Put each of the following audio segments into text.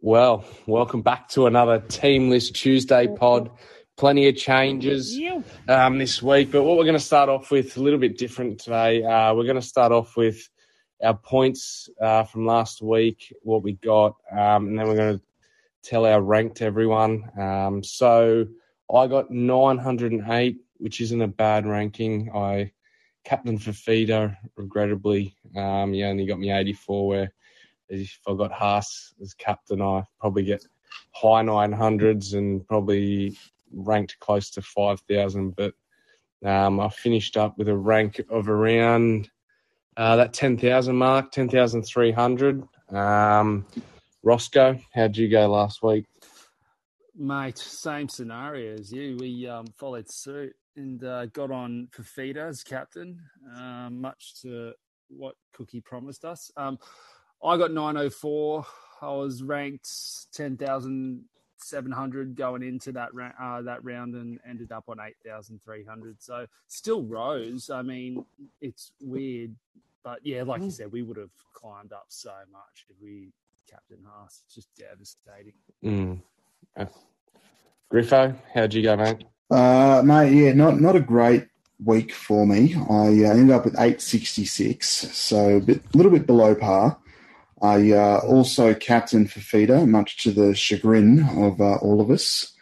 Well, welcome back to another Teamless Tuesday pod. Plenty of changes um, this week, but what we're going to start off with a little bit different today. Uh, we're going to start off with our points uh, from last week, what we got, um, and then we're going to tell our rank to everyone. Um, so I got 908, which isn't a bad ranking. I captain Fifita, regrettably, um, he only got me 84, where if I got Haas as captain, I probably get high 900s and probably ranked close to 5,000. But um, I finished up with a rank of around uh, that 10,000 mark, 10,300. Um, Roscoe, how'd you go last week? Mate, same scenario as you. We um, followed suit and uh, got on Fifita as captain, um, much to what Cookie promised us. Um, I got 904. I was ranked 10,700 going into that uh, that round and ended up on 8,300. So still rose. I mean, it's weird, but yeah, like you said, we would have climbed up so much if we captain Haas. It's just devastating. Mm. Uh, Griffo, how'd you go, mate? Uh, mate, yeah, not not a great week for me. I uh, ended up with 866, so a bit, little bit below par. I uh, also captained Fifita, much to the chagrin of uh, all of us.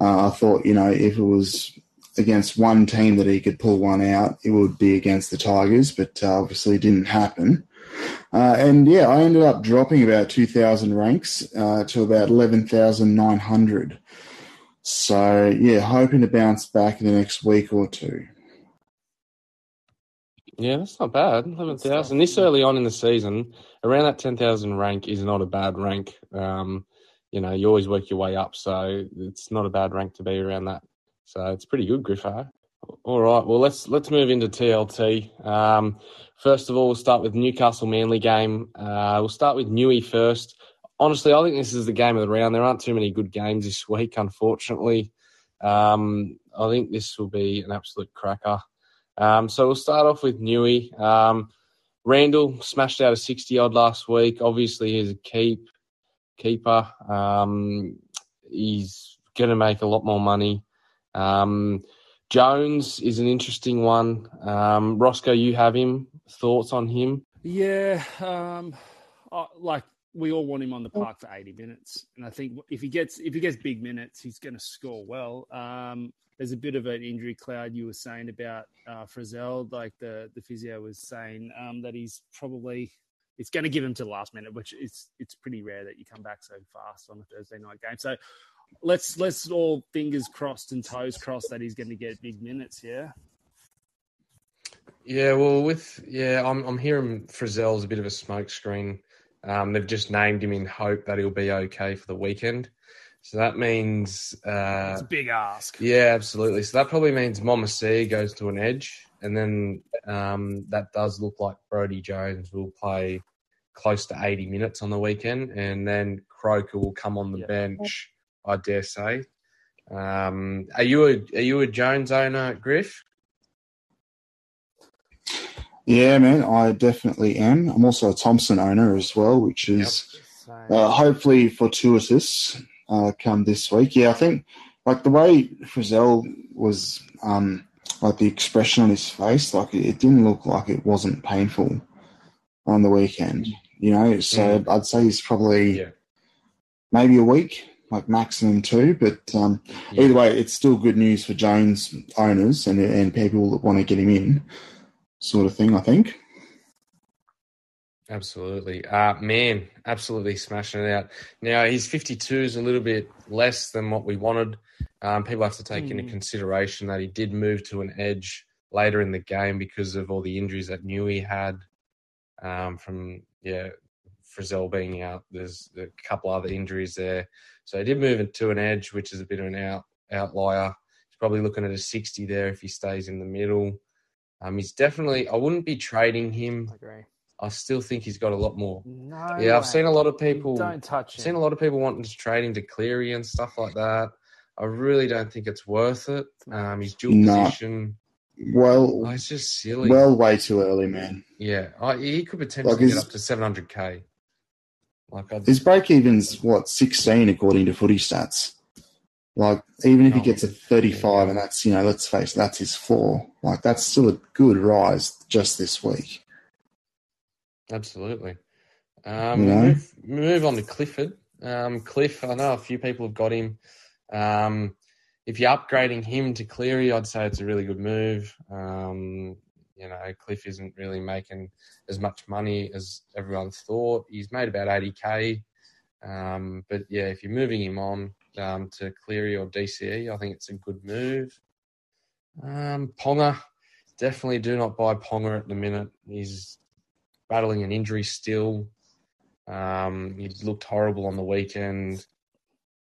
Uh, I thought, you know, if it was against one team that he could pull one out, it would be against the Tigers, but uh, obviously it didn't happen. Uh, and yeah, I ended up dropping about 2,000 ranks uh, to about 11,900. So yeah, hoping to bounce back in the next week or two. Yeah, that's not bad. Eleven thousand this early on in the season, around that ten thousand rank is not a bad rank. Um, you know, you always work your way up, so it's not a bad rank to be around that. So it's pretty good, Griffo. All right, well let's let's move into TLT. Um, first of all, we'll start with Newcastle Manly game. Uh, we'll start with Newey first. Honestly, I think this is the game of the round. There aren't too many good games this week, unfortunately. Um, I think this will be an absolute cracker. Um, so we'll start off with Newey. Um, Randall smashed out a 60 odd last week. Obviously, he's a keep keeper. Um, he's going to make a lot more money. Um, Jones is an interesting one. Um, Roscoe, you have him. Thoughts on him? Yeah, um, I, like we all want him on the park for 80 minutes, and I think if he gets if he gets big minutes, he's going to score well. Um, there's a bit of an injury cloud you were saying about uh, Frizell. Like the the physio was saying um, that he's probably it's going to give him to the last minute, which is it's pretty rare that you come back so fast on a Thursday night game. So let's let's all fingers crossed and toes crossed that he's going to get big minutes. Yeah. Yeah, well, with yeah, I'm I'm hearing Frizell's a bit of a smokescreen. Um, they've just named him in hope that he'll be okay for the weekend. So that means uh, it's a big ask. Yeah, absolutely. So that probably means Momoisea goes to an edge, and then um, that does look like Brodie Jones will play close to 80 minutes on the weekend, and then Croker will come on the yep. bench. I dare say. Um, are you a are you a Jones owner, Griff? Yeah, man, I definitely am. I'm also a Thompson owner as well, which is yep. uh, hopefully fortuitous uh, come this week. Yeah, I think like the way Frizell was, um, like the expression on his face, like it didn't look like it wasn't painful on the weekend. You know, so mm. I'd say he's probably yeah. maybe a week, like maximum two. But um, yeah. either way, it's still good news for Jones owners and and people that want to get him in, sort of thing. I think. Absolutely. Uh, man, absolutely smashing it out. Now, his 52 is a little bit less than what we wanted. Um, people have to take mm. into consideration that he did move to an edge later in the game because of all the injuries that Newey had um, from, yeah, Frizell being out. There's a couple other injuries there. So he did move it to an edge, which is a bit of an out, outlier. He's probably looking at a 60 there if he stays in the middle. Um, he's definitely, I wouldn't be trading him. I agree I still think he's got a lot more. No yeah, way. I've seen a lot of people. Don't touch him. Seen a lot of people wanting to trade him to Cleary and stuff like that. I really don't think it's worth it. Um, he's dual no. position. Well, oh, it's just silly. Well, way too early, man. Yeah, I, he could potentially like get up to 700k. Like I'd, His break even's what sixteen according to Footy Stats. Like even if he Oh, gets a thirty-five, and that's you know, let's face it, that's his floor. Like that's still a good rise just this week. Absolutely. Um, You know? move, move on to Clifford. Um, Cliff, I know a few people have got him. Um, if you're upgrading him to Cleary, I'd say it's a really good move. Um, you know, Cliff isn't really making as much money as everyone thought. He's made about 80k. Um, but yeah, if you're moving him on um, to Cleary or DCE, I think it's a good move. Um, Ponga, definitely do not buy Ponga at the minute. He's battling an injury still. Um, he looked horrible on the weekend.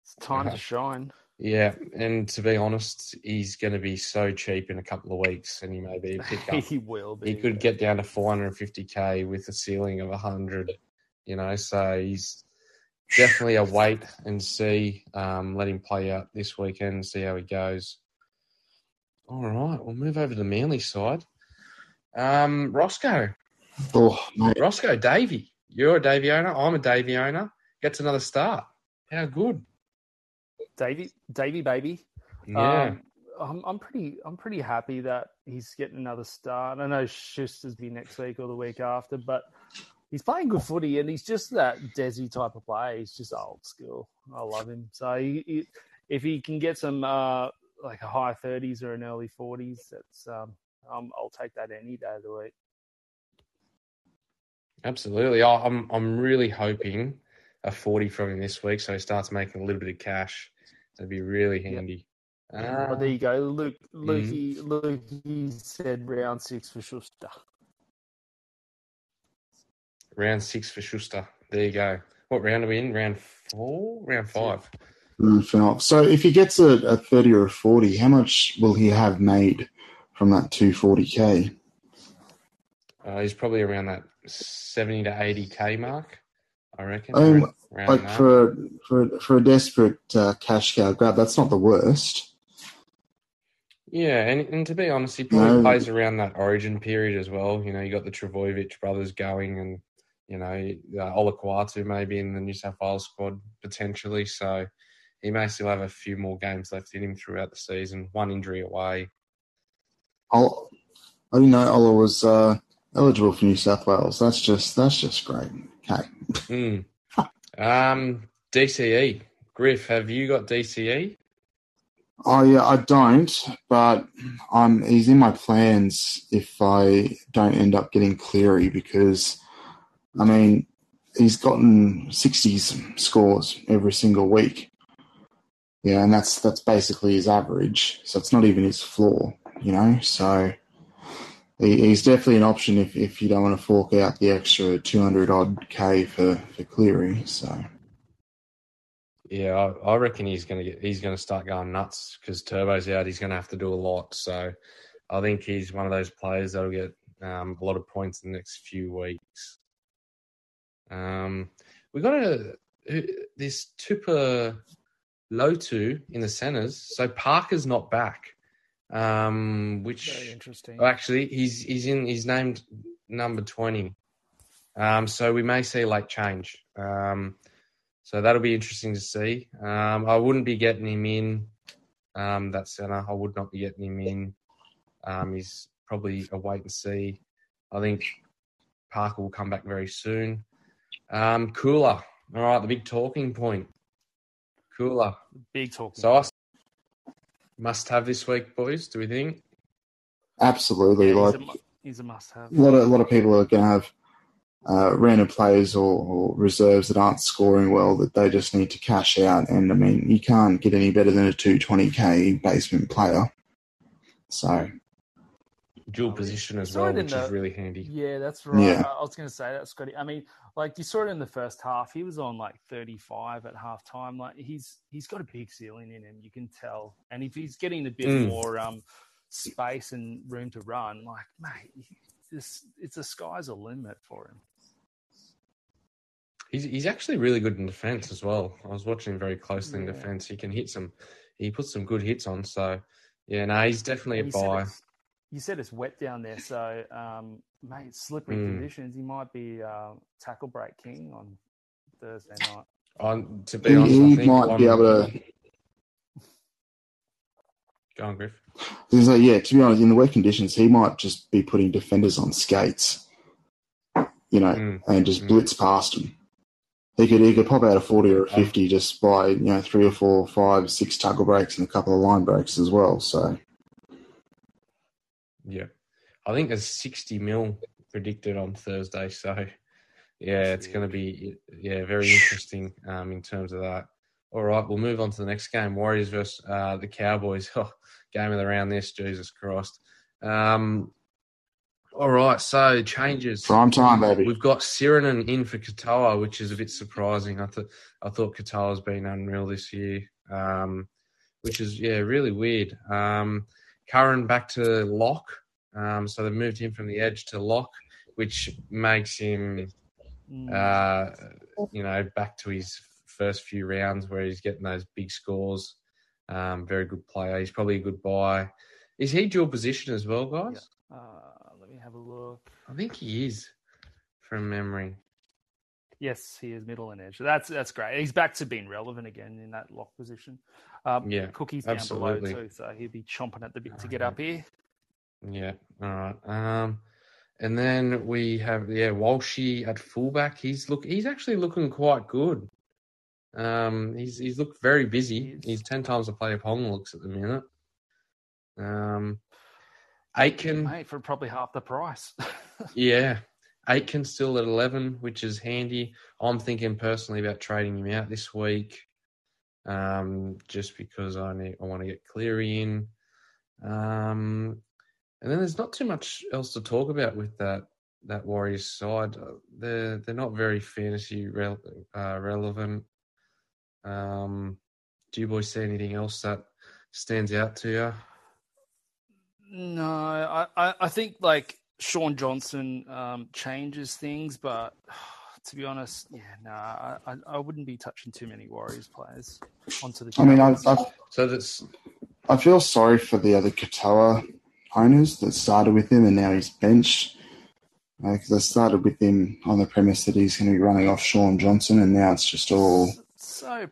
It's time Uh-huh. to shine. Yeah, and to be honest, he's going to be so cheap in a couple of weeks, and he may be a pickup. he will be. he could get down to 450k with a ceiling of 100. You know, so he's definitely a wait and see. Um, let him play out this weekend and see how he goes. All right, we'll move over to the Manly side. Um, Roscoe, Oh, mate. Roscoe Davy, you're a Davy owner. I'm a Davy owner. Gets another start. How good? Davy, Davy, baby. Yeah, Um, I'm, I'm pretty, I'm pretty happy that he's getting another start. I know Schuster's be next week or the week after, but he's playing good footy, and he's just that Desi type of player. He's just old school. I love him. So he, he, if he can get some uh, like a high 30s or an early 40s, that's um, um, I'll take that any day of the week. Absolutely. I- I'm I'm really hoping a 40 from him this week, so he starts making a little bit of cash. That'd be really handy. But Uh, there you go, Luke. Lukey, Lukey said round six for Schuster. round six for Schuster. There you go. What round are we in? Round four? Round five? Mm, fair. So if he gets a, a 30 or a 40, how much will he have made from that 240k? Uh, he's probably around that 70 to 80k mark, I reckon. I mean, around- around Like that. for for for a desperate uh, cash cow grab, that's not the worst. Yeah, and, and to be honest, he probably No. plays around that origin period as well. You know, you got the Trbojevic brothers going, and you know, uh, Olakau'atu maybe in the New South Wales squad potentially. So he may still have a few more games left in him throughout the season. One injury away. I'll, I didn't know Ola was uh, eligible for New South Wales. That's just that's just great. Okay. Mm. um, DCE. Griff, have you got? DCE? I uh, I don't, but I'm he's in my plans if I don't end up getting Cleary because I mean he's gotten 60s scores every single week. Yeah, and that's that's basically his average. So it's not even his floor, you know. So he's definitely an option if, if you don't want to fork out the extra 200 odd k for for Cleary. So Yeah, I, reckon he's gonna get he's gonna start going nuts because Turbo's out. He's gonna have to do a lot. So I think he's one of those players that'll get um, a lot of points in the next few weeks. Um, we got a this Tupa Lotu in the centers. So Parker's not back. Um, which Very interesting. Oh, actually, he's he's in. He's named number twenty. Um, so we may see late change. Um, so that'll be interesting to see. Um, I wouldn't be getting him in um, that center. I would not be getting him in. Um, he's probably a wait and see. I think Parker will come back very soon. Um, Koula. All right, the big talking point. Koula. Big talk. So us must have this week, boys. Do we think? absolutely, Yeah, like he's, a, he's a must-have. a lot of a lot of people are going to have uh, random players or, or reserves that aren't scoring well that they just need to cash out. And I mean, you can't get any better than a 220k basement player. So Dual position as well, which the- is really handy. Yeah, that's right. Yeah. I I was going to say that, Scotty. I mean, like you saw it in the first half. He was on like 35 at halftime. Like he's he's got a big ceiling in him. You can tell. And if he's getting a bit Mm. more um, space and room to run, like mate, he- this it's the sky's a limit for him. He's he's actually really good in defence as well. I was watching him very closely in defence. He can hit some. He puts some good hits on. So yeah, no, he's definitely a And you said buy. It's- You said it's wet down there, so um, mate, slippery Mm. conditions. He might be uh, tackle break king on Thursday night. On to be He, honest, I he think might be able to. Go on, Griff. So yeah, to be honest, in the wet conditions, he might just be putting defenders on skates, you know, Mm. and just Mm. blitz past them. He could he could pop out a forty or a fifty just by you know three or four, five, six tackle breaks and a couple of line breaks as well. So Yeah, I think there's 60 mil predicted on Thursday. So yeah, it's going to be yeah very interesting um, in terms of that. All right, we'll move on to the next game: Warriors versus uh, the Cowboys. Oh, game of the round. This Jesus Christ. Um, all right, so changes. prime time, baby. We've got Sironen in for Katoa, which is a bit surprising. I thought I thought Katoa's been unreal this year, um, which is yeah really weird. Um, Curran back to lock, um, so they moved him from the edge to lock, which makes him Mm. uh, you know back to his first few rounds where he's getting those big scores. Um, very good player. He's probably a good buy. Is he dual position as well, guys? Uh, let me have a look. I think he is, from memory. Yes, he is middle and edge. That's that's great. He's back to being relevant again in that lock position. Um, Yeah, Cookie's down absolutely. below too, so he'll be chomping at the bit to get up here. Yeah. All right. Um, and then we have yeah Walshy at fullback. He's look. He's actually looking quite good. Um, he's he's looked very busy. He's ten times the player Pong looks at the minute. Um, Aitken, Mate, for probably half the price. yeah, Aitken still at eleven, which is handy. I'm thinking personally about trading him out this week, um, just because I need I want to get Cleary in. Um, and then there's not too much else to talk about with that that Warriors side. Uh, They're they're not very fantasy rel- uh, relevant. Um, do you boys see anything else that stands out to you? no, I, I, I think like Shaun Johnson um, changes things, but to be honest, yeah, no, I, I, I wouldn't be touching too many Warriors players onto the. I mean, I, I So that's I feel sorry for the other Katoa owners that started with him and now he's benched. Because I started with him on the premise that he's going to be running off Shaun Johnson, and now it's just all so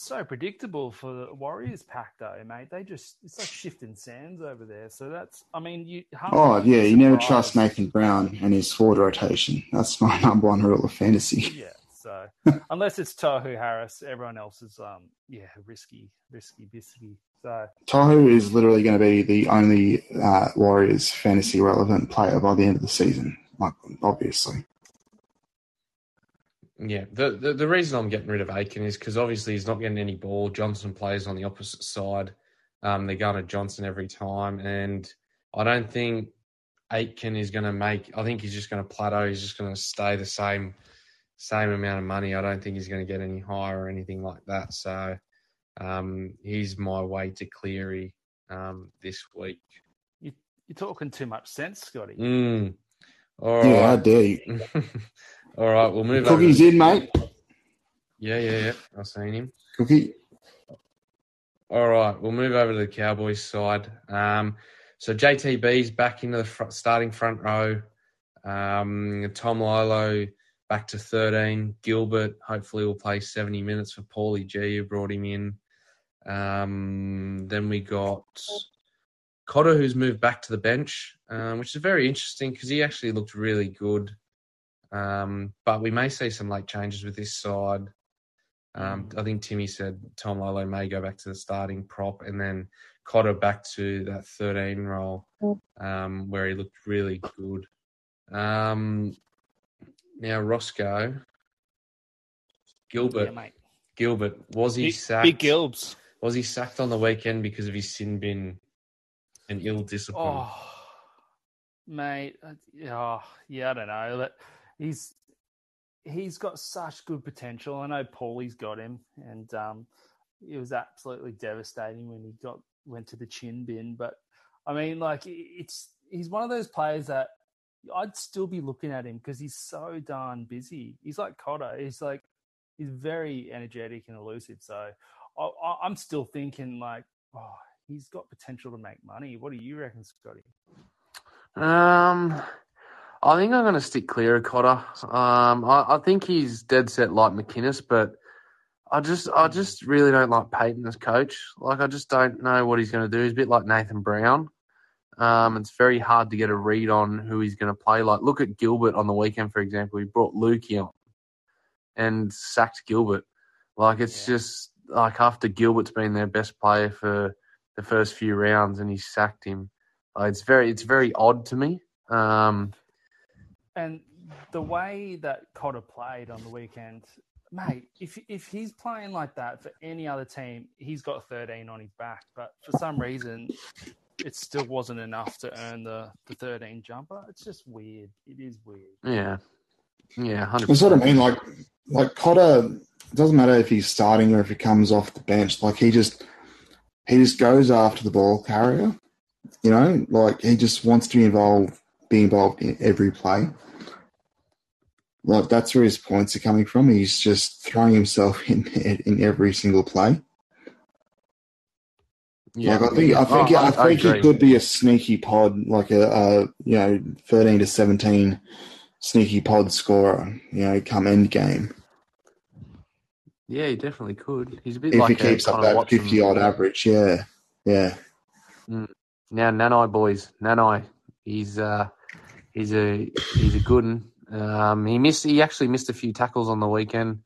so predictable for the Warriors pack though, mate. They just it's like shifting sands over there. So that's I mean you. Oh yeah, you never trust. Nathan Brown and his forward rotation. That's my number one rule of fantasy. Yeah. So unless it's Tohu Harris, everyone else is um yeah risky, risky, bisky. So Tohu is literally going to be the only uh, Warriors fantasy relevant player by the end of the season. Like, obviously, Yeah, the, the the reason I'm getting rid of Aitken is because obviously he's not getting any ball. Johnson plays on the opposite side. Um, they're going to Johnson every time, and I don't think Aitken is going to make. I think he's just going to plateau. He's just going to stay the same same amount of money. I don't think he's going to get any higher or anything like that. So um, he's my way to Cleary um, this week. you you're talking too much sense, Scotty. Mm. All yeah, how right, dare you? all right. We'll move. over Cookie's to- in, mate. Yeah, yeah, yeah. I've seen him. Cookie. All right, we'll move over to the Cowboys side. Um, so JTB's back into the fr- starting front row. Um, Taumalolo back to 13. Gilbert hopefully will play 70 minutes for Paulie G, who brought him in. Um, then we got Cotter, who's moved back to the bench, um, which is very interesting because he actually looked really good. Um, but we may see some late changes with this side. Um, I think Timmy said Taumalolo may go back to the starting prop and then Cotter back to that 13 role um, where he looked really good. Um, now, Roscoe, Gilbert, yeah, mate. Gilbert, was he Big, sacked? big Gilbs. Was he sacked on the weekend because of his sin bin and ill discipline? Oh, mate. uh, Yeah, yeah. I don't know. But He's he's got such good potential. I know Paulie's got him, and um, it was absolutely devastating when he got went to the chin bin. But I mean, like it's he's one of those players that I'd still be looking at him because he's so darn busy. He's like Cotter. He's like he's very energetic and elusive. So I, I'm still thinking like, oh, he's got potential to make money. What do you reckon, Scotty? Um, I think I'm going to stick clear of Cotter. Um, I, I think he's dead set like McInnes, but I just I just really don't like Payten as coach. Like I just don't know what he's going to do. He's a bit like Nathan Brown. Um, it's very hard to get a read on who he's going to play. Like look at Gilbert on the weekend, for example. He brought Lukey on and sacked Gilbert. Like it's yeah. just like after Gilbert's been their best player for the first few rounds and he sacked him. Like, it's very it's very odd to me. Um, and the way that Cotter played on the weekend, mate, if if he's playing like that for any other team, he's got 13 on his back. But for some reason, it still wasn't enough to earn the, the 13 jumper. It's just weird. It is weird. Yeah. Yeah, 100%. That's what I mean. Like, like Cotter, it doesn't matter if he's starting or if he comes off the bench. Like, he just he just goes after the ball carrier. You know, like he just wants to be involved, be involved in every play. Like that's where his points are coming from. He's just throwing himself in in every single play. Yeah, like I think I think oh, I, I, think I he could be a sneaky pod, like a, a you know thirteen to seventeen sneaky pod scorer. You know, come end game. Yeah, he definitely could. He's a bit if like he keeps up that fifty odd average. Yeah, yeah. Mm. Now Nanai boys, Nanai, he's uh, he's a he's a good one. Um, he missed. He actually missed a few tackles on the weekend.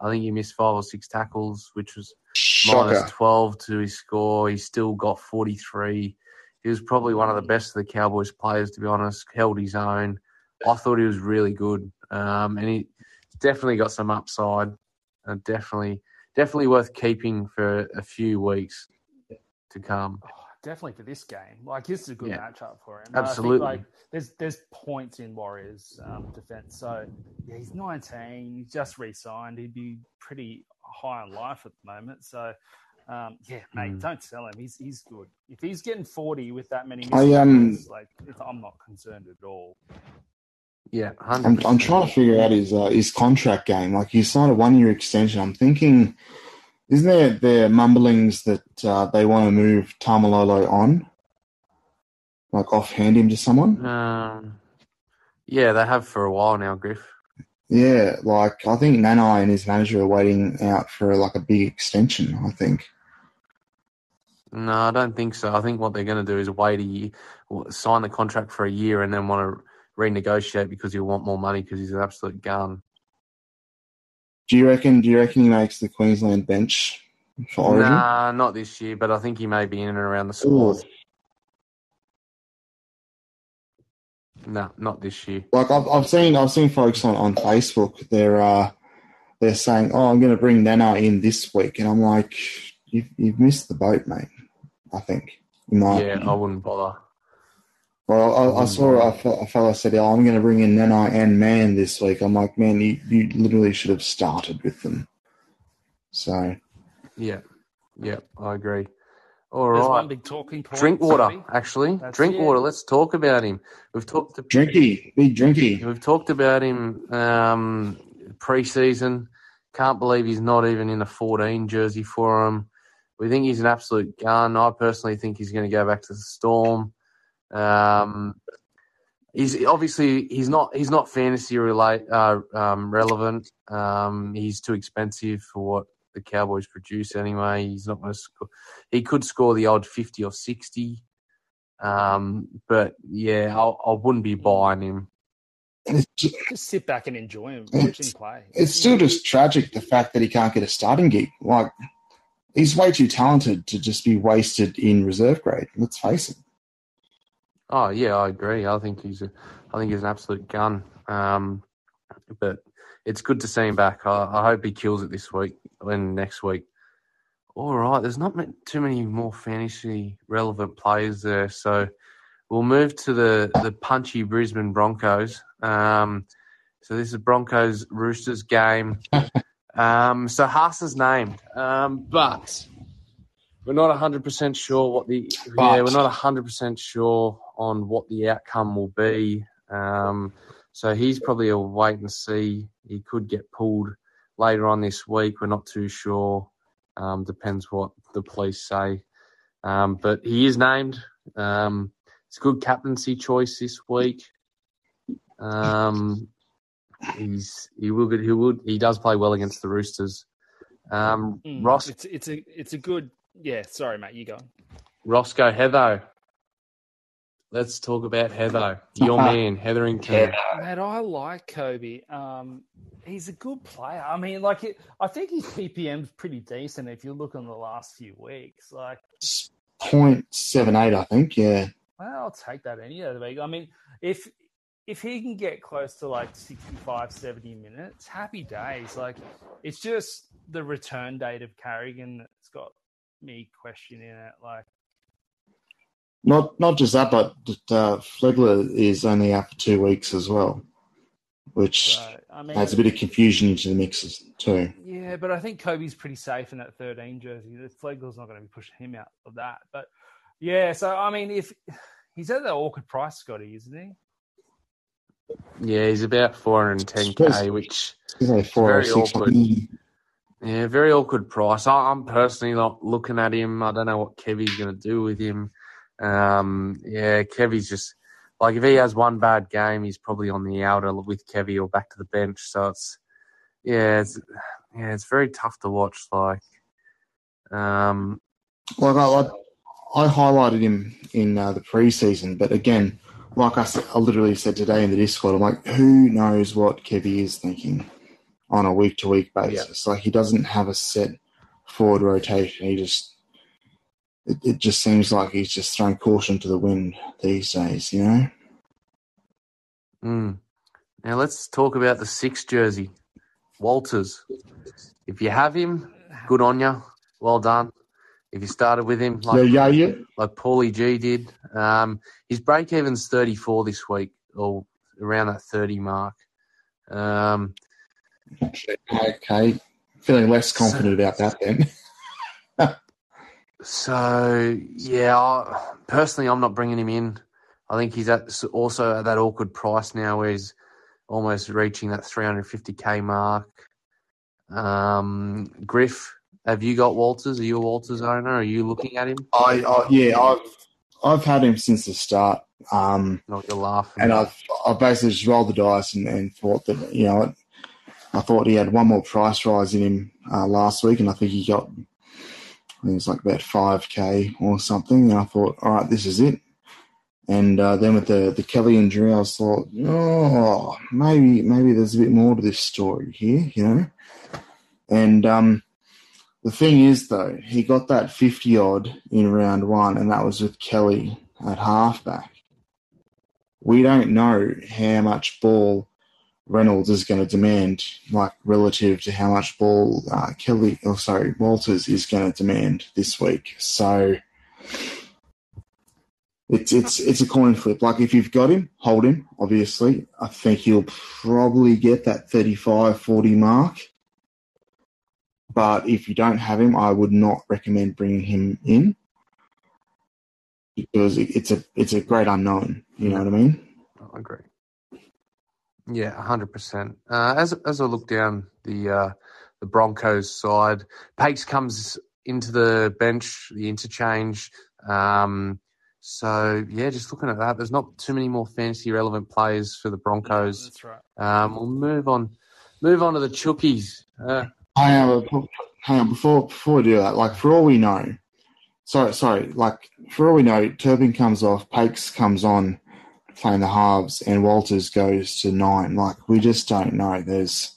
I think he missed five or six tackles, which was Shocker. minus twelve to his score. He still got forty three. He was probably one of the best of the Cowboys players, to be honest. Held his own. I thought he was really good, um, and he definitely got some upside. Uh, definitely, definitely worth keeping for a few weeks to come definitely for this game. Like this is a good yeah. matchup for him. Absolutely. like there's there's points in Warriors um, defense. So yeah, he's 19. He's just re-signed. He'd be pretty high on life at the moment. So um, yeah, mate, mm. don't sell him. He's he's good. If he's getting 40 with that many, I um, like I'm not concerned at all. Yeah, i am I'm trying to figure out his uh, his contract game. Like he signed a one year extension. I'm thinking isn't there there mumblings that uh, they want to move Taumalolo on, like offhand him to someone? Um, yeah, they have for a while now, Griff. Yeah, like I think Nanai and his manager are waiting out for like a big extension. I think. No, I don't think so. I think what they're going to do is wait a year, sign the contract for a year, and then want to renegotiate because he'll want more money because he's an absolute gun. Do you reckon? Do you reckon he makes the Queensland bench for Origin? Nah, not this year. But I think he may be in and around the squad. No, nah, not this year. Like I've, I've seen, I've seen folks on, on Facebook. They're uh, they're saying, "Oh, I'm going to bring Nana in this week," and I'm like, "You've you've missed the boat, mate." I think. yeah, opinion. I wouldn't bother. Well, I, I saw a, a fellow said, "Oh, I'm going to bring in Nanai and Man this week." I'm like, "Man, you, you literally should have started with them." So, yeah, yeah, I agree. All There's right. one big talking point. Drinkwater, sorry. actually. That's Drinkwater. It. Let's talk about him. We've talked to Drinky, big Drinky. We've talked about him um, pre-season. Can't believe he's not even in a 14 jersey for him. We think he's an absolute gun. I personally think he's going to go back to the Storm. Um, he's obviously he's not he's not fantasy relate uh, um, relevant. Um, he's too expensive for what the Cowboys produce anyway. He's not going to score. He could score the odd fifty or sixty, um, but yeah, I, I wouldn't be buying him. Just, just sit back and enjoy him, watch him play. It's still just tragic the fact that he can't get a starting gig. Like he's way too talented to just be wasted in reserve grade. Let's face it. Oh yeah, I agree. I think he's a, I think he's an absolute gun. Um, but it's good to see him back. I, I, hope he kills it this week and next week. All right, there's not too many more fantasy relevant players there, so we'll move to the the punchy Brisbane Broncos. Um, so this is Broncos Roosters game. Um, so Haas is named, um, but we're not 100% sure what the but. yeah we're not 100% sure on what the outcome will be. Um, so he's probably a wait and see. He could get pulled later on this week. We're not too sure. Um, depends what the police say. Um, but he is named. Um, it's a good captaincy choice this week. Um, he's he will he would he does play well against the Roosters. Um, Mm, Ross It's it's a it's a good yeah. Sorry, mate. You go. Roscoe Heatho. Let's talk about Heather, your man, Hetherington. Mate, I like Kobe. Um, he's a good player. I mean, like, it, I think his PPM's pretty decent if you look on the last few weeks. Like, Point seven eight, I think. Yeah. well, I'll take that any other week. I mean, if if he can get close to like 65, 70 minutes, happy days. Like, it's just the return date of Carrigan that's got me questioning it. Like, Not not just that, but uh, Flegler is only out for two weeks as well, which so, I mean, adds a bit of confusion into the mixes too. Yeah, but I think Kobe's pretty safe in that 13 jersey. Flegler's not going to be pushing him out of that. But yeah, so I mean, if he's at the awkward price, Scotty, isn't he? Yeah, he's about 410k, which He's only four Very or six. awkward. yeah, very awkward price. I, I'm personally not looking at him. I don't know what Kevy's going to do with him. Um, yeah, Kevy's just like if he has one bad game, he's probably on the outer with Kevy or back to the bench. So it's yeah, it's yeah, it's very tough to watch. Like, um, Like I, I, I highlighted him in uh, the preseason, but again, like I, I literally said today in the Discord, I'm like, who knows what Kevy is thinking on a week to week basis? Like he doesn't have a set forward rotation. He just, it, it just seems like he's just throwing caution to the wind these days. You know? mm. now let's talk about the six jersey, Walters. If you have him, good on you. Well done. If you started with him, like yeah, yeah, yeah. like Paulie G did. Um, his break even's 34 this week, or around that 30 mark. Um, Okay, feeling less confident about that then. so, yeah, I, personally, I'm not bringing him in. I think he's at also at that awkward price now where he's almost reaching that 350k mark. Um, Griff, have you got Walters? Are you a Walters owner? Are you looking at him? I, I yeah, I've I've had him since the start. Um, Not you're laughing. and I've I basically just rolled the dice and, and thought that you know I thought he had one more price rise in him uh, last week, and I think he got I think it was like about five k or something. And I thought, all right, this is it. And uh, then with the the Kelly injury, I was thought, oh, maybe maybe there's a bit more to this story here, you know. And um, the thing is, though, he got that fifty odd in round one, and that was with Kelly at halfback we don't know how much ball Reynolds is going to demand, like relative to how much ball uh, Kelly, or sorry, Walters is going to demand this week. So it's it's it's a coin flip. Like if you've got him, hold him. Obviously, I think he'll probably get that 35-40 mark. But if you don't have him, I would not recommend bringing him in because it's a it's a great unknown. You know what I mean? I agree. Yeah, hundred percent. Uh, as as I look down the uh, the Broncos side, Pates comes into the bench, the interchange. Um, so yeah, just looking at that, there's not too many more fantasy relevant players for the Broncos. That's right. Um, we'll move on, move on to the Chookies. Uh, Hang on, but- hang on. Before before we do that, like for all we know, sorry, sorry. Like for all we know, Turpin comes off, Pakes comes on, playing the halves, and Walters goes to nine. Like we just don't know. There's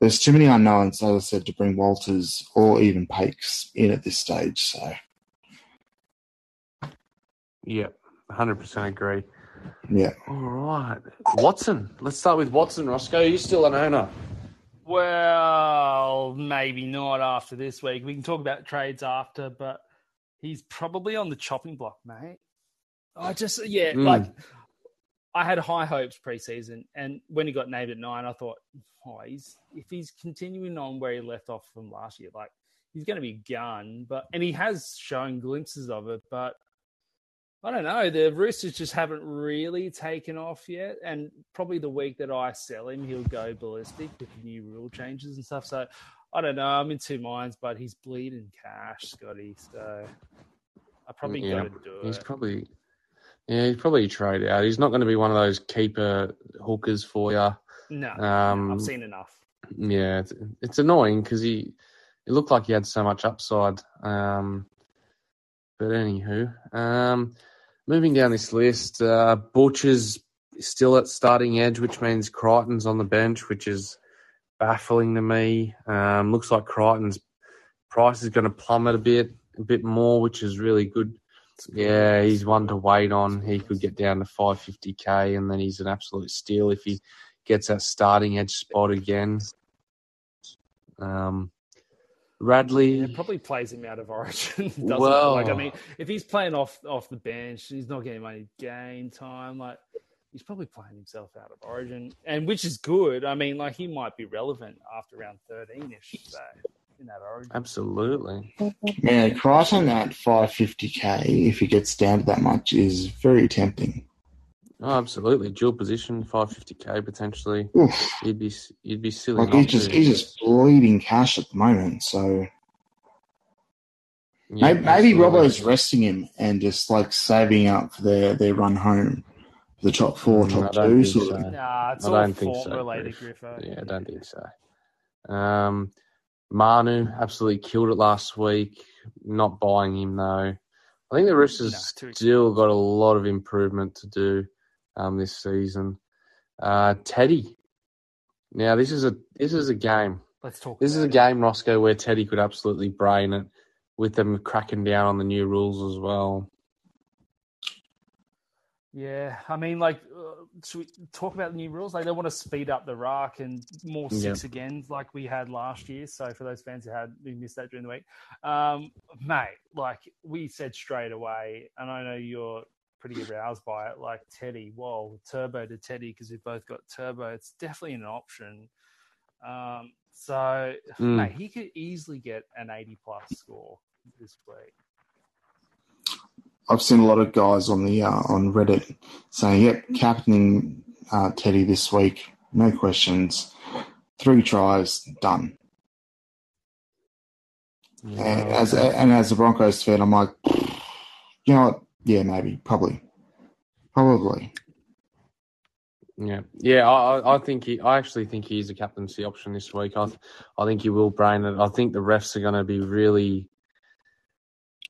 there's too many unknowns, as I said, to bring Walters or even Pakes in at this stage. So yeah, hundred percent agree. yeah, All right, Watson. Let's start with Watson. Roscoe, you still an owner? Well, maybe not after this week. We can talk about trades after, but he's probably on the chopping block, mate. I just, yeah, Mm. like I had high hopes preseason, and when he got named at nine, I thought, oh, he's if he's continuing on where he left off from last year, like he's going to be gun. But and he has shown glimpses of it, but I don't know. The Roosters just haven't really taken off yet, and probably the week that I sell him, he'll go ballistic with the new rule changes and stuff. So I don't know. I'm in two minds, but he's bleeding cash, Scotty. So I probably Yeah, got to do He's it. He's probably Yeah, he's probably trade out. He's not going to be one of those keeper hookers for you. No, Um, I've seen enough. Yeah, it's, it's annoying because he it looked like he had so much upside. Um, but anywho, um, moving down this list, uh, Butcher's still at starting edge, which means Crichton's on the bench, which is baffling to me. Um, looks like Crichton's price is going to plummet a bit, a bit more, which is really good. Yeah, he's one to wait on. He could get down to 550k, and then he's an absolute steal if he gets that starting edge spot again. Um, Radley, It probably plays him out of Origin. doesn't it? Well- like I mean, if he's playing off off the bench, he's not getting any game time. Like he's probably playing himself out of Origin, and which is good. I mean, like he might be relevant after round thirteen ish. So in that Origin, absolutely. Yeah, Crichton that 550k, if he gets down to that much, is very tempting. Oh, absolutely. Dual position, 550k potentially. Oof. You'd be you'd be silly. Like he's just to. he's just bleeding cash at the moment. So Yeah, maybe, maybe. Robbo's resting him and just like saving up for their, their run home, for the top four, Mm, top I don't two. Sort so. nah, it's I all don't think form so, related, Griff. Griffo. Yeah, I don't think so. Um, Manu absolutely killed it last week. Not buying him though. I think the Roosters No, still got a lot of improvement to do um, this season. Uh, Teddy. Now this is a this is a game. Let's talk. This is a it. game, Roscoe, where Teddy could absolutely brain it with them cracking down on the new rules as well. Yeah, I mean, like, uh, should we talk about the new rules? Like, they want to speed up the rack and more six again, like we had last year. So, for those fans who had who missed that during the week, um, mate, like we said straight away, and I know you're pretty aroused by it. Like Teddy, whoa, turbo to Teddy because we've both got turbo. It's definitely an option. Um, so, Mm. mate, he could easily get an 80 plus score this week. I've seen a lot of guys on the uh, on Reddit saying, "Yep, captaining uh, Teddy this week, no questions, three tries, done." And as and as a Broncos fan, I'm like, you know what? Yeah, maybe, probably, probably. Yeah, yeah. I, I- I think he. I actually think he's a captaincy option this week. I, I think he will brain it. I think the refs are going to be really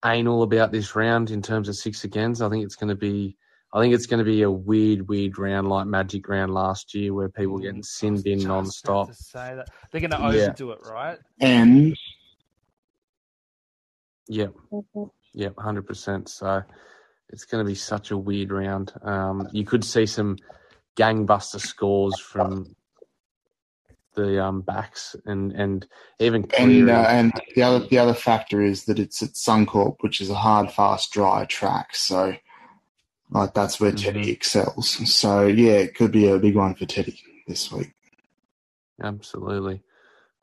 anal about this round in terms of six agains. I think it's going to be. I think it's going to be a weird, weird round like Magic round last year, where people getting sin bin Just non-stop. To say that they're going to Yeah. overdo it, right? And Yep, yep, hundred percent. So it's going to be such a weird round. Um, you could see some gangbuster scores from the um, backs and and even and uh, and the other the other factor is that it's at Suncorp, which is a hard, fast, dry track. So, like that's where Teddy excels. So yeah, it could be a big one for Teddy this week. Absolutely.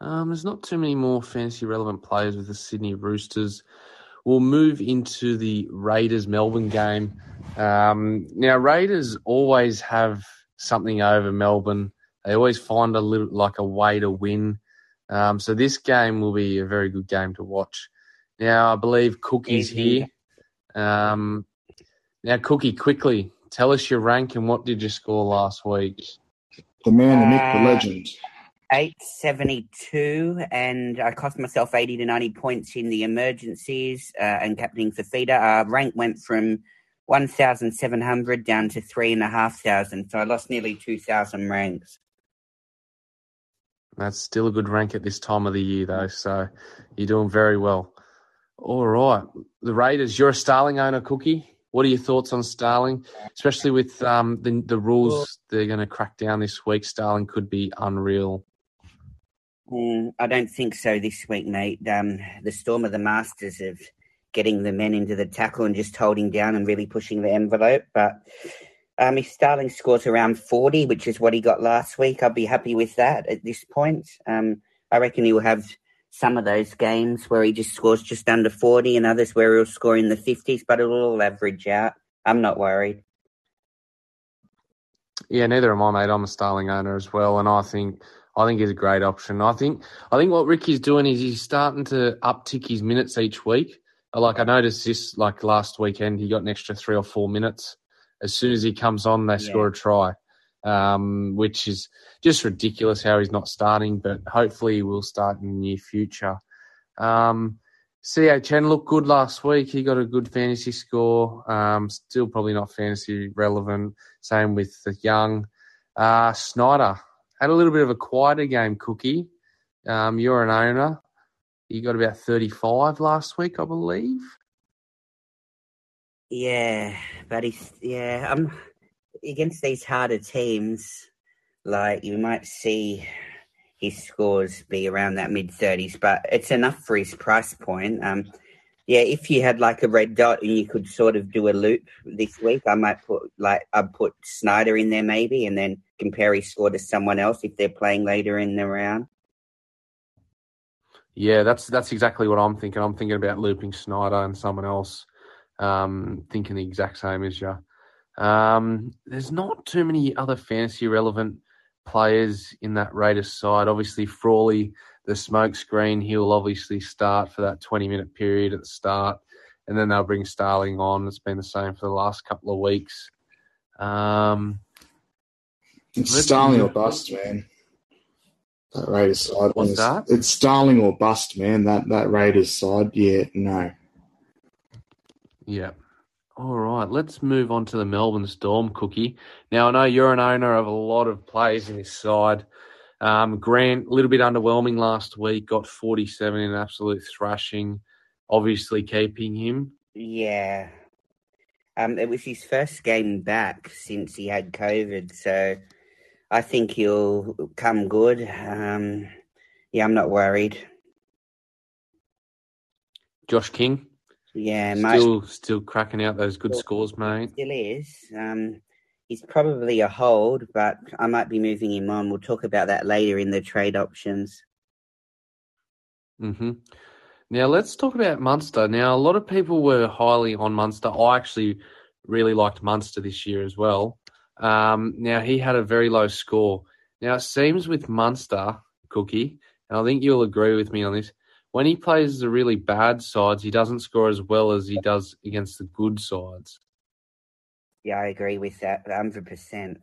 Um, there's not too many more fantasy relevant players with the Sydney Roosters. We'll move into the Raiders Melbourne game. Um, now, Raiders always have something over Melbourne. They always find a little like a way to win. Um, so this game will be a very good game to watch. Now, I believe Cookie's here. Um, now, Cookie, quickly tell us your rank and what did you score last week? The man, the myth, the Uh, legend. 872, and I cost myself 80 to 90 points in the emergencies uh, and captaining Fifita. Our rank went from 1,700 down to 3,500, so I lost nearly 2,000 ranks. That's still a good rank at this time of the year, though. So you're doing very well. All right, the Raiders. You're a Starling owner, Cookie. What are your thoughts on Starling, especially with um, the the rules they're going to crack down this week? Starling could be unreal. Mm, I don't think so this week, mate. Um, the Storm of the Masters of getting the men into the tackle and just holding down and really pushing the envelope. But um, if Starling scores around 40, which is what he got last week, I'll be happy with that at this point. Um, I reckon he will have some of those games where he just scores just under 40 and others where he'll score in the 50s, but it'll all average out. I'm not worried. Yeah, neither am I, mate. I'm a Starling owner as well, and I think I think he's a great option. I think I think what Ricky's doing is he's starting to uptick his minutes each week. Like I noticed this, like last weekend, he got an extra three or four minutes as soon as he comes on, they Yeah. score a try, um, which is just ridiculous how he's not starting. But hopefully, he will start in the near future. Um, CHN looked good last week. He got a good fantasy score. Um, still probably not fantasy relevant. Same with the young. Uh, Schneider had a little bit of a quieter game, Cookie. Um, you're an owner. You got about 35 last week, I believe. Yeah, but he's yeah. Um, against these harder teams, like you might see his scores be around that mid thirties, but it's enough for his price point. Um, yeah, if you had like a red dot and you could sort of do a loop this week, I might put like I'd put Schneider in there maybe, and then compare his score to someone else if they're playing later in the round. Yeah, that's that's exactly what I'm thinking. I'm thinking about looping Schneider and someone else, um, thinking the exact same as you. Um, there's not too many other fantasy relevant players in that Raiders side. Obviously, Frawley, the smoke screen, he'll obviously start for that 20 minute period at the start, and then they'll bring Starling on. It's been the same for the last couple of weeks. Um, It's Starling or bust, man. That Raiders side. What's that? It's Starling or bust, man. That that Raiders side. Yeah, no. Yeah. All right, let's move on to the Melbourne Storm, Cookie. Now, I know you're an owner of a lot of players in this side. Um, Grant, a little bit underwhelming last week, got 47 in an absolute thrashing. Obviously, keeping him. Yeah. Um, it was his first game back since he had COVID, so I think he'll come good. Um, yeah, I'm not worried. Josh King, Yeah, still still cracking out those good scores, mate. still is. Um, he's probably a hold, but I might be moving him on. We'll talk about that later in the trade options. hmm Now let's talk about Munster. Now a lot of people were highly on Munster. I actually really liked Munster this year as well. Um, now he had a very low score. Now it seems with Munster, Cookie, and I think you'll agree with me on this. When he plays the really bad sides, he doesn't score as well as he does against the good sides. Yeah, I agree with that, hundred percent.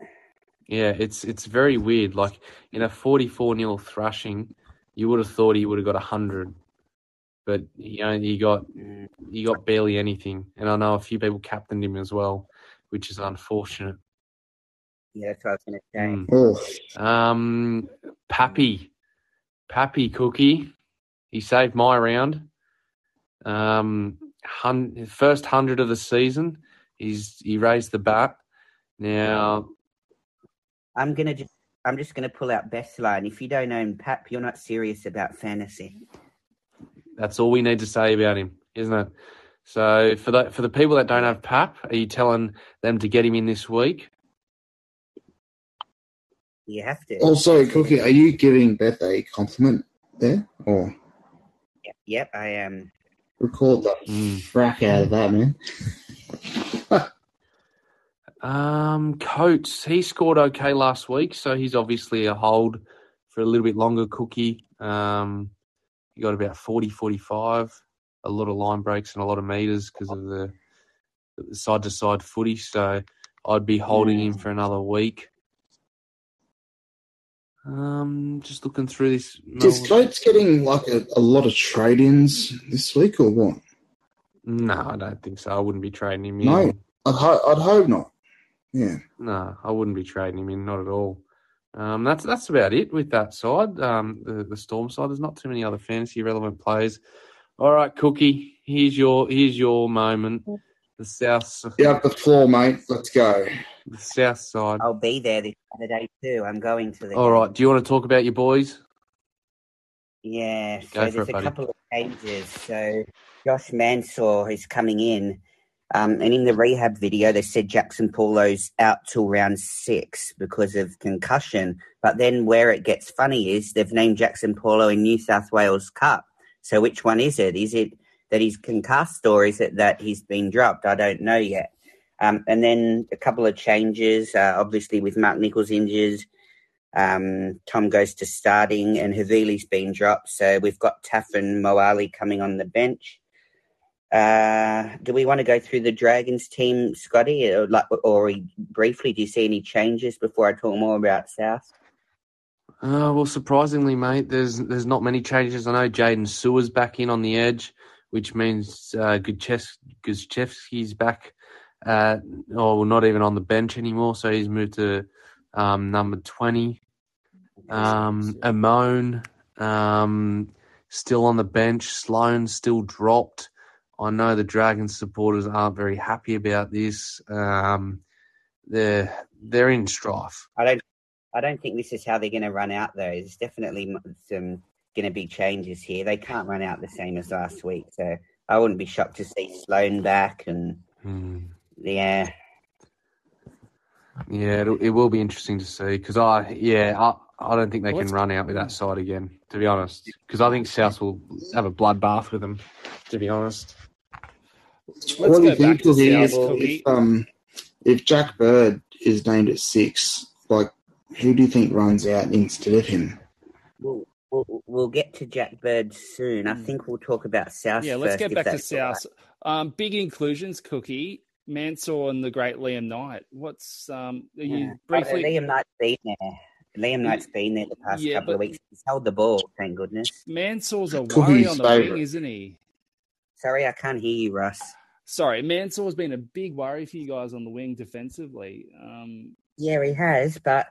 Yeah, it's it's very weird. Like in a forty-four nil thrashing, you would have thought he would have got hundred, but he only he got Mm, he got barely anything. And I know a few people captained him as well, which is unfortunate. yeah, that's what I was going to say. Mm. Um, Pappy, Pappy Cookie, he saved my round. Um, hun- first hundred of the season, he's he raised the bat. Now, I'm gonna just, I'm just gonna pull out best line. If you don't own Pap, you're not serious about fantasy. that's all we need to say about him, isn't it? So for the for the people that don't have Pap, are you telling them to get him in this week? You have to. also, Cookie, are you giving Beth a compliment there, or Yep, I am. record the Mm. frack out of that, man? Um, Coates, he scored okay last week, so he's obviously a hold for a little bit longer. Cookie, um, he got about 40, 45, a lot of line breaks and a lot of meters because of the side to side footy. So I'd be holding him for another week. Um, just looking through this. Is Melbourne- Coates getting like a, a lot of trade-ins this week, or what? No, I don't think so. I wouldn't be trading him in. No. I'd, ho- I'd hope not. Yeah. No, I wouldn't be trading him in, not at all. Um, that's that's about it with that side. Um, the, the Storm side. There's not too many other fantasy relevant players. All right, Cookie. Here's your here's your moment. The south Get up the floor, mate. Let's go. the south side. I'll be there this Saturday too. I'm going to the. All right. Do you want to talk about your boys? Yeah, Go so for there's it, a buddy. couple of changes. So Josh Mansour is coming in, um, and in the rehab video they said Jaxson Paulo's out till round six because of concussion. But then where it gets funny is they've named Jaxson Paulo in New South Wales Cup. So which one is it? Is it that he's concussed or is it that he's been dropped? I don't know yet. Um, and then a couple of changes, uh, obviously with Mark Nicholls injured. Um, Tom goes to starting and Havili's been dropped. So we've got Taaffe and Moale coming on the bench. Uh, do we want to go through the Dragons team, Scotty, or, like, or briefly? Do you see any changes before I talk more about South? Uh, well, surprisingly, mate, there's there's not many changes. I know Jaydn Su'A's back in on the edge, which means uh, Gudchevsky's back, uh, or not even on the bench anymore. So he's moved to um, number twenty. Um, Amone um, still on the bench. Sloan still dropped. I know the Dragons supporters aren't very happy about this. Um, they're they're in strife. I don't I don't think this is how they're going to run out though. There's definitely some going to be changes here. They can't run out the same as last week, so I wouldn't be shocked to see Sloan back and hmm. yeah. Yeah, it will be interesting to see because I, yeah, I, I don't think they can run out with that side again, to be honest. Because I think South will have a bloodbath with them, to be honest. Let's what do you think of if, um, if Jack Bird is named at six, like who do you think runs out instead of him? We'll, we'll, we'll get to Jack Bird soon. I hmm. think we'll talk about South. Yeah, let's get back to South. Right. Um, big inclusions, Cookie. Mansour and the great Liam Knight. What's um? You yeah. briefly? Liam Knight's been there. Liam Knight's been there the past yeah, couple of weeks. He's held the ball, thank goodness. Mansour's a worry on the favorite. wing, isn't he? Sorry, I can't hear you, Russ. Sorry, Mansour's been a big worry for you guys on the wing defensively. Um, yeah, he has, but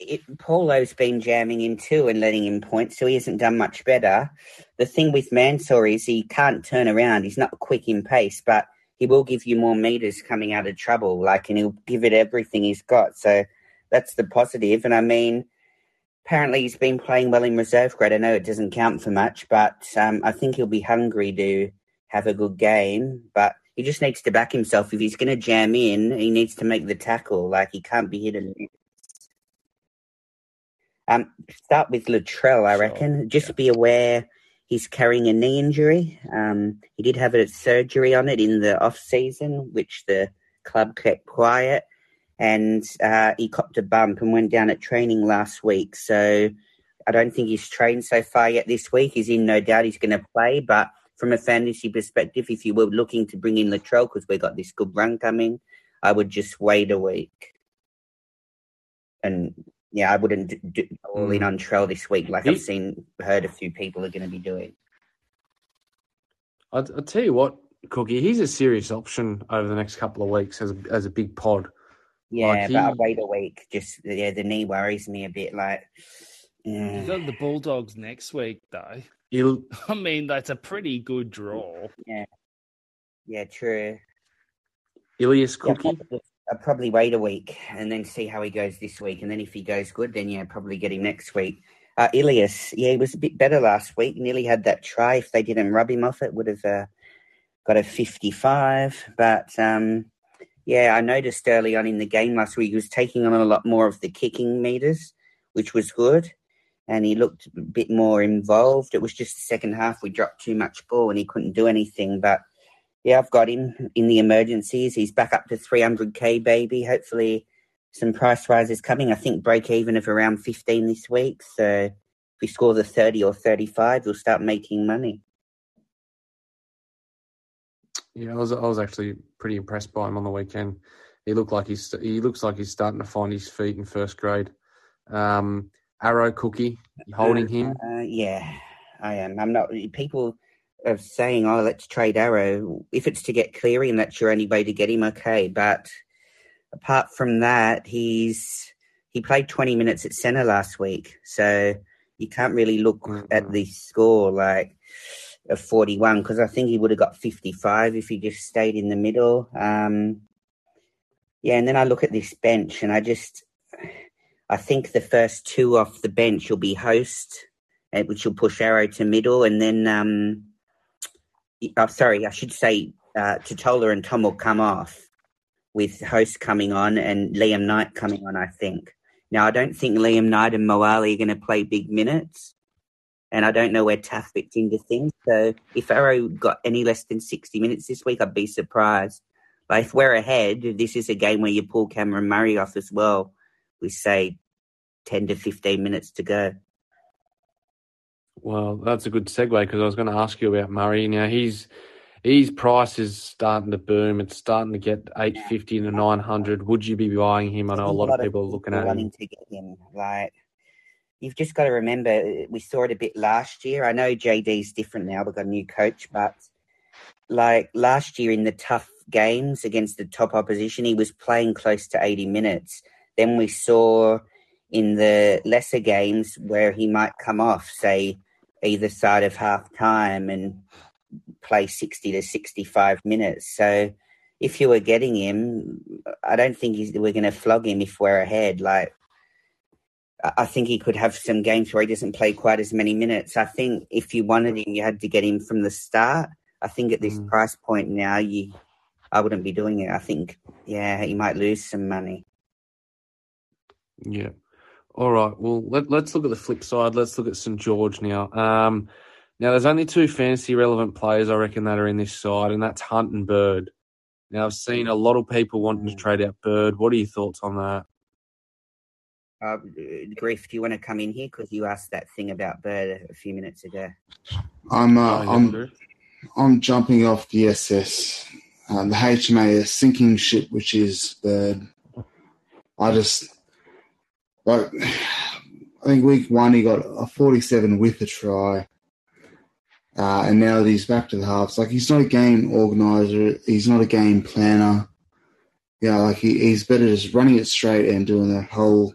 it, Paulo's been jamming in too and letting him point, so he hasn't done much better. The thing with Mansour is he can't turn around. He's not quick in pace, but he will give you more meters coming out of trouble. Like, and he'll give it everything he's got. So that's the positive. And I mean, apparently he's been playing well in reserve grade. I know it doesn't count for much, but um, I think he'll be hungry to have a good game. But he just needs to back himself. If he's going to jam in, he needs to make the tackle. Like he can't be and um, start with Latrell, I reckon. Just yeah. be aware he's carrying a knee injury. Um, he did have a surgery on it in the off season, which the club kept quiet, and uh, he copped a bump and went down at training last week. So I don't think he's trained so far yet this week. He's in no doubt he's going to play, but from a fantasy perspective, if you were looking to bring in Latrell because we got this good run coming, I would just wait a week and yeah, I wouldn't do, do all in mm. on Trell this week like he, I've seen heard a few people are going to be doing. I'll, I'll, tell you what, Cookie, he's a serious option over the next couple of weeks as a, as a big pod. Yeah, like he, but I'll wait a week. Just yeah, the knee worries me a bit. Like, yeah. you got the Bulldogs next week, though. He'll, I mean, that's a pretty good draw. Yeah, yeah, true. Ilias Cookie. Yeah, I'd probably wait a week and then see how he goes this week. And then if he goes good, then yeah, probably get him next week. Uh, Ilias, yeah, he was a bit better last week. Nearly had that try. If they didn't rub him off, it would have uh, got a 55. But um, yeah, I noticed early on in the game last week he was taking on a lot more of the kicking meters, which was good. And he looked a bit more involved. It was just the second half we dropped too much ball and he couldn't do anything. But yeah, I've got him in the emergencies. He's back up to 300k, baby. Hopefully, some price rises coming. I think break even of around 15 this week. So if we score the 30 or 35, we'll start making money. Yeah, I was I was actually pretty impressed by him on the weekend. He looked like he's he looks like he's starting to find his feet in first grade. Um, Arrow Cookie holding him. Uh, yeah, I am. I'm not. People of saying, "Oh, let's trade Arrow." If it's to get Cleary and that's your only way to get him, okay. But apart from that, he's he played 20 minutes at centre last week, so you can't really look mm-hmm. at the score like of 41 because I think he would have got 55 if he just stayed in the middle. Um, yeah, and then I look at this bench and I just I think the first two off the bench will be Host, eh, which will push Arrow to middle, and then um, oh, sorry, I should say uh, Tatola and Tom will come off with Host coming on and Liam Knight coming on, I think. Now, I don't think Liam Knight and Moale are going to play big minutes, and I don't know where Taaffe fits into things. So if Arrow got any less than 60 minutes this week, I'd be surprised. But if we're ahead, this is a game where you pull Cameron Murray off as well with, say, 10 to 15 minutes to go. Well, that's a good segue because I was going to ask you about Murray. Now he's his price is starting to boom. It's starting to get eight fifty to nine hundred. Would you be buying him? I know a lot of people are looking at wanting him. to get him. Like you've just got to remember, uh, we saw it a bit last year. I know JD's different now. We've got a new coach, but like last year in the tough games against the top opposition, he was playing close to eighty minutes. Then we saw in the lesser games where he might come off, say either side of half time and play 60 to 65 minutes. So if you were getting him, I don't think we're going to flog him if we're ahead. Like, I think he could have some games where he doesn't play quite as many minutes. I think if you wanted him, you had to get him from the start. I think at this mm. price point now, you, I wouldn't be doing it. I think, yeah, he might lose some money. Yeah. All right. Well, let, us look at the flip side. Let's look at St George now. Um, now, there's only two fantasy relevant players I reckon that are in this side, and that's Hunt and Bird. Now, I've seen a lot of people wanting to mm. trade out Bird. What are your thoughts on that? Uh, Griff, do you want to come in here because you asked that thing about Bird a few minutes ago? I'm uh, I'm I'm jumping off the SS, uh, the HMAS sinking ship, which is Bird. I just like I think week one he got a 47 with a try. Uh, and now that he's back to the halves, like he's not a game organizer, he's not a game planner. Yeah, like he, he's better just running it straight and doing the whole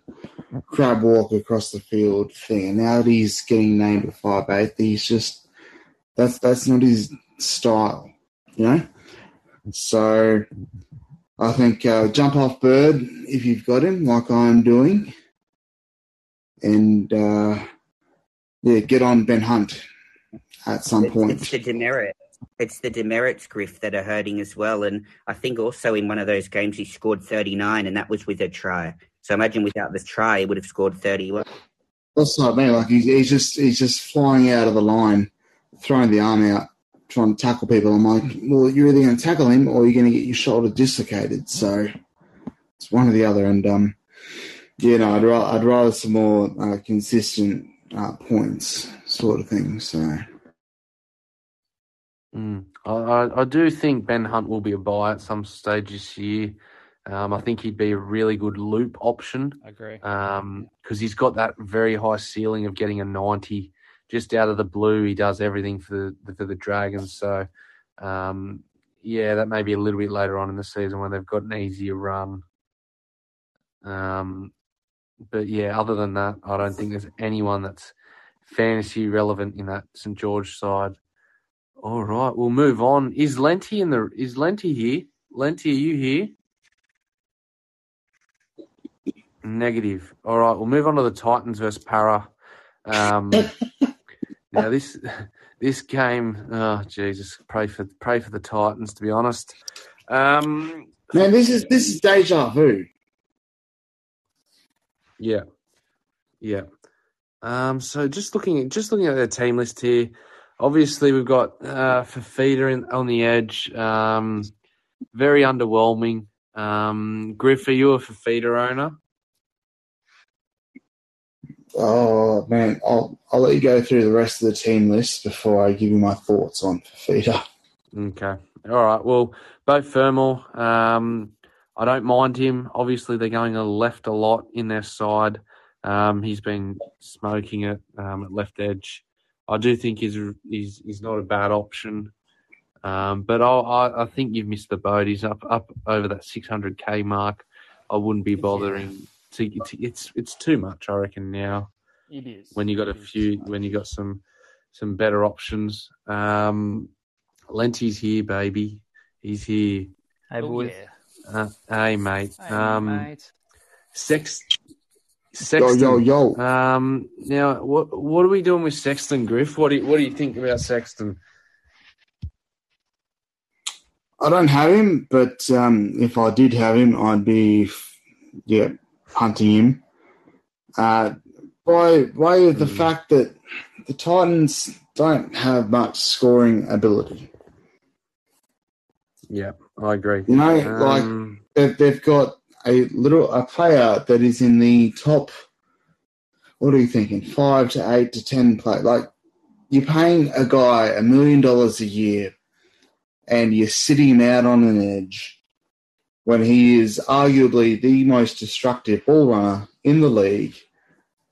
crab walk across the field thing. And now that he's getting named at five eight, he's just that's that's not his style, you know. So I think uh, jump off bird if you've got him, like I'm doing, and uh, yeah, get on Ben Hunt at some it's, point. It's the demerit. It's the demerits, Griff, that are hurting as well. And I think also in one of those games he scored 39, and that was with a try. So imagine without the try, he would have scored 31. That's not me. Like he's, he's just he's just flying out of the line, throwing the arm out, trying to tackle people. I'm like, well, you're either going to tackle him or you're going to get your shoulder dislocated. So it's one or the other. And um, yeah, no, I'd, ra- I'd rather some more uh, consistent uh, points, sort of thing. So. Mm. I, I do think Ben Hunt will be a buy at some stage this year. Um, I think he'd be a really good loop option. I agree. Because um, he's got that very high ceiling of getting a 90 just out of the blue. He does everything for the, for the Dragons. So, um, yeah, that may be a little bit later on in the season when they've got an easier run. Um, but yeah, other than that, I don't think there's anyone that's fantasy relevant in that St George side. All right, we'll move on. Is Lenti in the? Is Lenti here? Lenti, are you here? Negative. All right, we'll move on to the Titans versus Para. Um, now this this game, oh Jesus, pray for pray for the Titans. To be honest, um, man, this is this is deja vu. Yeah, yeah. Um, so just looking at just looking at their team list here, obviously we've got uh, Fifita in, on the edge. Um, very underwhelming. Um, Griff, are you a Fifita owner? Oh man, I'll I'll let you go through the rest of the team list before I give you my thoughts on Fifita. Okay. All right. Well, Beau Fermor, um, I don't mind him. Obviously, they're going left a lot in their side. Um, he's been smoking it um, at left edge. I do think he's he's, he's not a bad option. Um, but I, I think you've missed the boat. He's up up over that 600k mark. I wouldn't be bothering. To, to, it's it's too much, I reckon. Now it is when you got a few when you got some some better options. Um, Lenti's here, baby. He's here. Hey boy. Uh, hey mate. Hey, um, mate. Sex Sexton. Yo, yo, yo. Um, now, what what are we doing with Sexton, Griff? What do you, what do you think about Sexton? I don't have him, but um, if I did have him, I'd be, yeah, hunting him. Uh, by way of the mm. fact that the Titans don't have much scoring ability. Yeah, I agree. You know, um, like they've, they've got a little a player that is in the top. What are you thinking? Five to eight to ten play. Like you're paying a guy a million dollars a year, and you sit him out on an edge when he is arguably the most destructive ball runner in the league,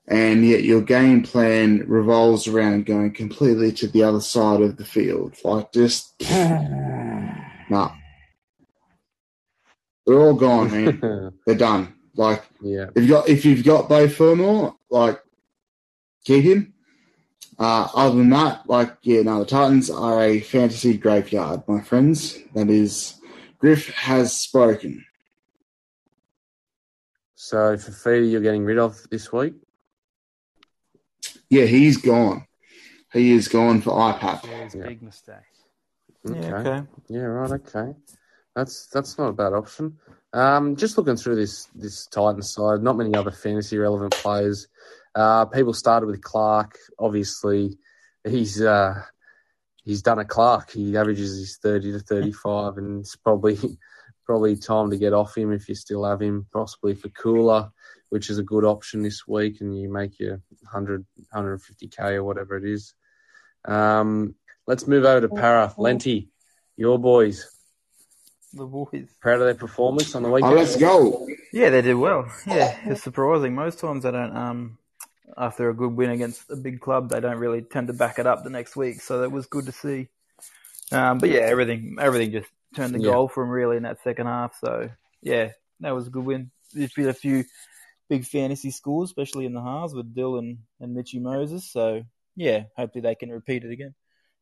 and yet your game plan revolves around going completely to the other side of the field. Like, just, nah. They're all gone, man. They're done. Like, yeah. if you got if you've got Beau Fermor, like, keep him. Uh, other than that, like, yeah, no, the Titans are a fantasy graveyard, my friends. That is, Griff has spoken. So Fifita, you're getting rid of this week. Yeah, he's gone. He is gone for IPAP. Yeah, Yeah. big mistake. Okay. Yeah, okay. Yeah, right. Okay, that's that's not a bad option. Um, just looking through this this Titans side, not many other fantasy relevant players. Uh, people started with Clark. Obviously, he's uh, he's done a Clark. He averages his thirty to thirty five, and it's probably probably time to get off him if you still have him. Possibly for Koula, which is a good option this week, and you make your 100 150k or whatever it is. Um, let's move over to Para Lenti, your boys. The boys. Proud of their performance on the weekend. Oh, let's go. Yeah, they did well. Yeah, it's surprising. Most times they don't. Um, after a good win against a big club, they don't really tend to back it up the next week. So that was good to see. Um, but yeah, everything everything just turned the Yeah. goal for them really in that second half. So yeah, that was a good win. There's been a few big fantasy scores, especially in the halves with Dill and, and Mitchy Moses. So yeah, hopefully they can repeat it again.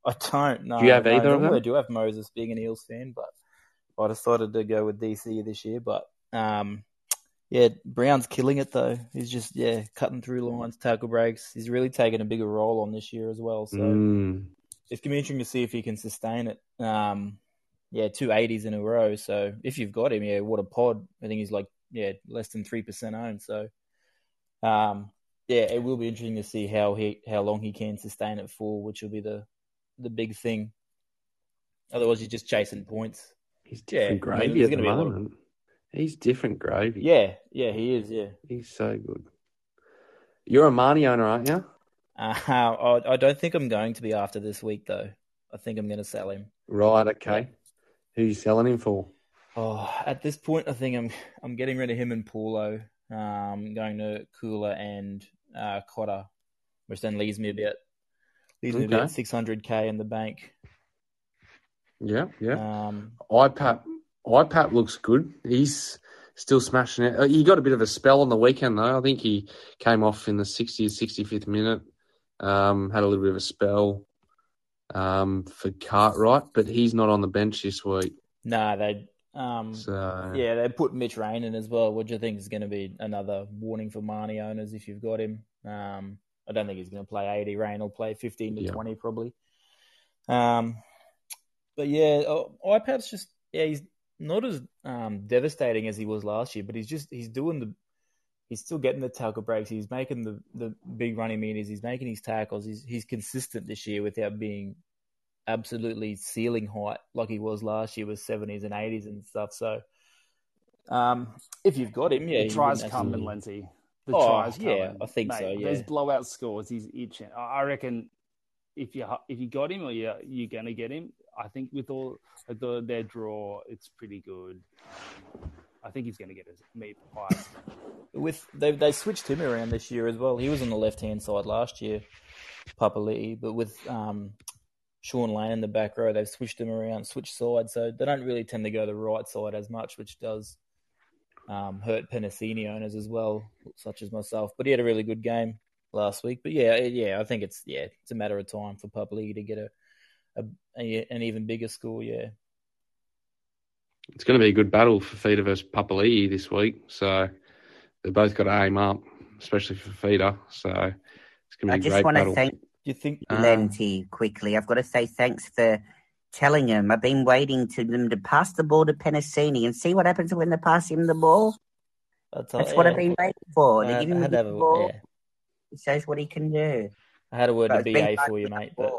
I don't know. Do you have no, either of them? I do have Moses being an Eels fan, but I decided to go with DC this year. But um, yeah, Brown's killing it though. He's just yeah cutting through lines, tackle breaks. He's really taken a bigger role on this year as well. So Mm, it's gonna be interesting to see if he can sustain it. Um, yeah, two eighties in a row. So if you've got him, yeah, what a pod. I think he's like yeah less than three percent owned. So um, yeah, it will be interesting to see how he how long he can sustain it for, which will be the the big thing. Otherwise, you're just chasing points. he's Yeah, different I mean, gravy there's at the a of- He's different gravy. Yeah, yeah, he is. Yeah. He's so good. You're a Marnie owner, aren't you? Uh, I, I don't think I'm going to be after this week though. I think I'm going to sell him. Right, okay. Who you selling him for? Oh, at this point, I think I'm I'm getting rid of him and Paulo. Um, going to Koula and uh, Cotter, which then leaves me a me Okay. about 600k in the bank. Yeah, yeah. Um, IPAP, IPAP looks good. He's still smashing it. Uh, He got a bit of a spell on the weekend, though. I think he came off in the 60th, 65th minute, um, had a little bit of a spell um, for Cartwright, but he's not on the bench this week. nah, they um, So, yeah they put Mitch Rain in as well, which I think is going to be another warning for Marnie owners if you've got him. Um, I don't think he's going to play 80. Rain will play 15 to Yeah. 20 probably. Um, but yeah, oh, IPAP's just yeah, he's not as um, devastating as he was last year, but he's just he's doing the he's still getting the tackle breaks. He's making the, the big running meters. He's making his tackles. He's he's consistent this year without being absolutely ceiling height like he was last year with seventies and eighties and stuff. So, um, if you've got him, yeah, the tries wouldn't come in actually- Lenty. The Oh, tries yeah, in. I think Mate, so, yeah. Those blowout scores, he's itching. I I reckon if you if you got him or you you're gonna get him, I think with all the, their draw, it's pretty good. Um, I think he's gonna get his meat pie. with they they switched him around this year as well. He was on the left hand side last year, Papali'i, but with um, Shaun Lane in the back row, they've switched him around, switched sides, so they don't really tend to go the right side as much, which does um, hurt Penisini owners as well, such as myself. But he had a really good game last week. But yeah, yeah, I think it's yeah, it's a matter of time for Papali'i to get a, a, a an even bigger score. Yeah, it's going to be a good battle for Feeder versus Papali'i this week. So, they've both got to aim up, especially for Feeder. So, it's going to I be I just want to thank you think? Ah. Lenty quickly. I've got to say thanks for telling him. I've been waiting to them to pass the ball to Penisini and see what happens when they pass him the ball. That's, That's what I've been waiting for. I, They give I him the to have a, ball. yeah, He shows what he can do. I had a word But to it's BA for you, mate. But.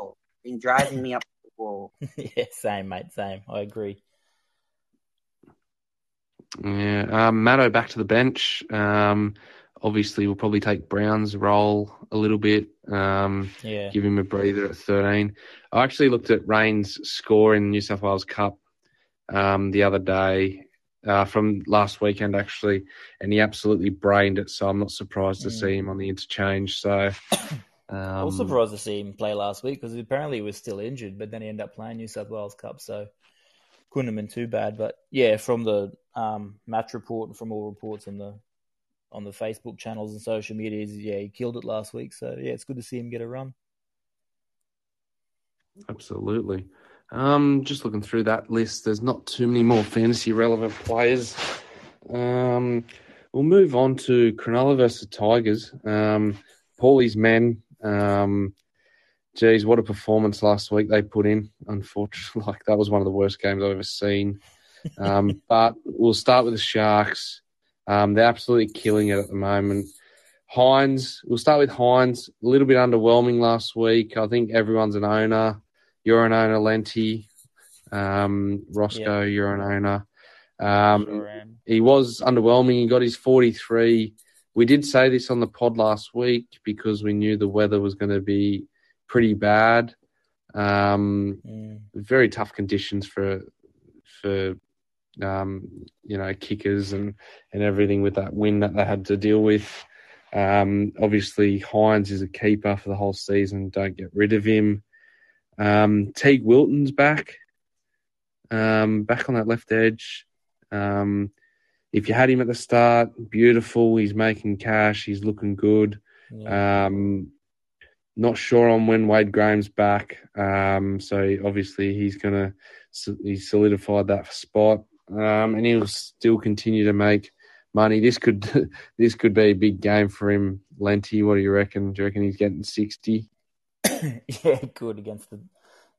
Been driving me up the wall. yeah, same, mate, same. I agree. Yeah, um, Matto back to the bench. Um, obviously we'll probably take Brown's role a little bit. Um, Yeah. give him a breather at 13. I actually looked at Rain's score in New South Wales Cup um, the other day uh, from last weekend, actually, and he absolutely brained it. So I'm not surprised to Mm. see him on the interchange. So um, I was surprised to see him play last week because apparently he was still injured, but then he ended up playing New South Wales Cup, so couldn't have been too bad. But yeah, from the um, match report and from all reports on the on the Facebook channels and social medias, yeah, he killed it last week. So yeah, it's good to see him get a run. Absolutely. Um, just looking through that list, there's not too many more fantasy relevant players. Um, we'll move on to Cronulla versus Tigers. Um, Paulie's men. Um, geez, what a performance last week they put in. Unfortunately, like that was one of the worst games I've ever seen. Um, but we'll start with the Sharks. Um, they're absolutely killing it at the moment. Hynes, we'll start with Hynes. A little bit underwhelming last week. I think everyone's an owner. You're an owner, Lenti. Um, Roscoe, you're an owner. Um, Sure he was underwhelming. He got his 43. We did say this on the pod last week because we knew the weather was going to be pretty bad. Um, Mm. very tough conditions for for um, you know kickers and and everything with that wind that they had to deal with. Um, obviously, Hynes is a keeper for the whole season. Don't get rid of him. Um, Teig Wilton's back, um, back on that left edge. Um, if you had him at the start, beautiful. He's making cash. He's looking good. Yeah. Um, not sure on when Wade Graham's back. Um, so obviously he's gonna he's solidified that spot, um, and he'll still continue to make money. This could this could be a big game for him. Lenti, what do you reckon? Do you reckon he's getting sixty? yeah, good against the,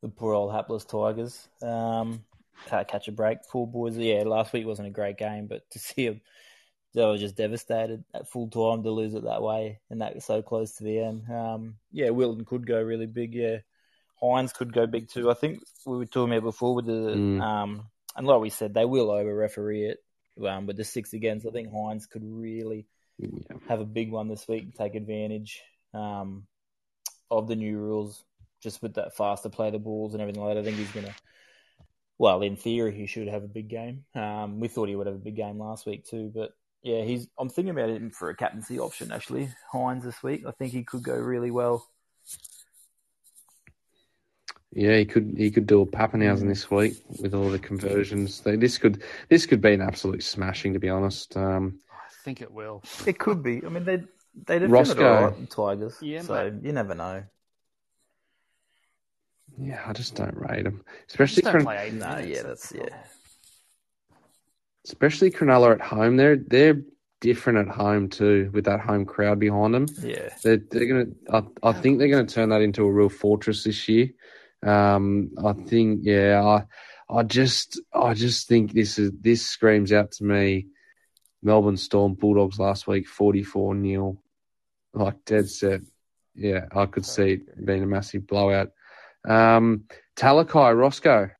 the poor old hapless Tigers. Um, can't catch a break. Poor boys. Yeah, last week wasn't a great game, but to see them, they were just devastated at full time to lose it that way and that was so close to the end. Um, yeah, Wilton could go really big. Yeah, Hynes could go big too. I think we were talking about before with the Mm. um, and like we said, they will over referee it. Um, with the six against, I think Hynes could really Yeah. have a big one this week and take advantage um, of the new rules, just with that faster play the balls and everything like that. I think he's going to, well, in theory, he should have a big game. Um, we thought he would have a big game last week too, but yeah, he's. I'm thinking about him for a captaincy option actually. Hynes this week, I think he could go really well. Yeah, he could he could do a Papenhuyzen Mm. this week with all the conversions. This could this could be an absolute smashing, to be honest. Um, I think it will. It could be. I mean, they they defended Roscoe. all right, the Tigers. Yeah, so you never know. yeah, I just don't rate him, especially Just don't Cron- play eight Nah, minutes, yeah, that's that's yeah. especially Cronulla at home. They're they're different at home too, with that home crowd behind them. Yeah. They're, they're gonna. I, I think they're gonna turn that into a real fortress this year. Um, I think, yeah, I, I just, I just think this is this screams out to me. Melbourne Storm Bulldogs last week, forty-four 0 like dead set. Yeah, I could see it being a massive blowout. Um, Talakai Roscoe,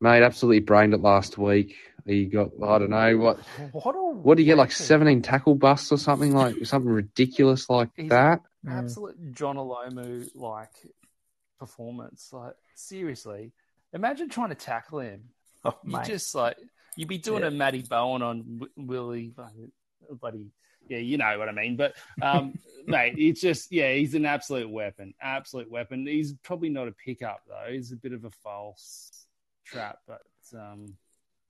mate, absolutely brained it last week. He got, I don't know what, What, what do you get, like seventeen tackle busts or something like something ridiculous like that. Absolute Jonah Lomu like performance. Like seriously, imagine trying to tackle him. Oh, You mate. just like you'd be doing Yeah. a Matty Bowen on Willie, buddy. Yeah, you know what I mean. But um, mate, it's just yeah, he's an absolute weapon, absolute weapon. He's probably not a pickup though. He's a bit of a false trap. But um,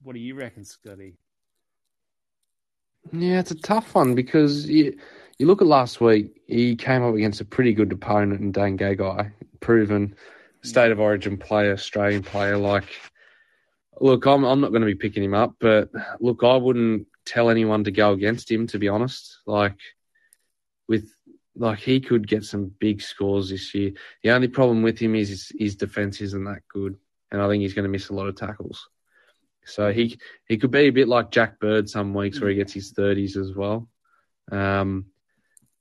what do you reckon, Scotty? Yeah, it's a tough one because you, you look at last week, he came up against a pretty good opponent in Dane Gagai, proven state of origin player, Australian player. Like, look, I'm, I'm not going to be picking him up, but look, I wouldn't tell anyone to go against him, to be honest. Like, with like he could get some big scores this year. The only problem with him is his, his defense isn't that good, and I think he's going to miss a lot of tackles. So he he could be a bit like Jack Bird some weeks where he gets his thirties as well. Um,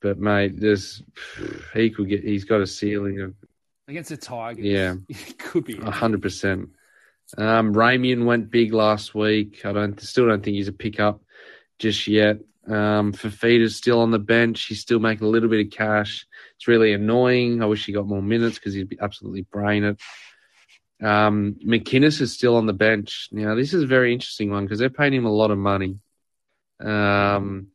but mate, there's he could get he's got a ceiling of Against the Tigers, Yeah. it could be. a hundred percent. Um, Ramien went big last week. I don't still don't think he's a pickup just yet. Um, Fifita's still on the bench. He's still making a little bit of cash. It's really annoying. I wish he got more minutes because he'd be absolutely brain it. Um, McInnes is still on the bench. Now, this is a very interesting one because they're paying him a lot of money um,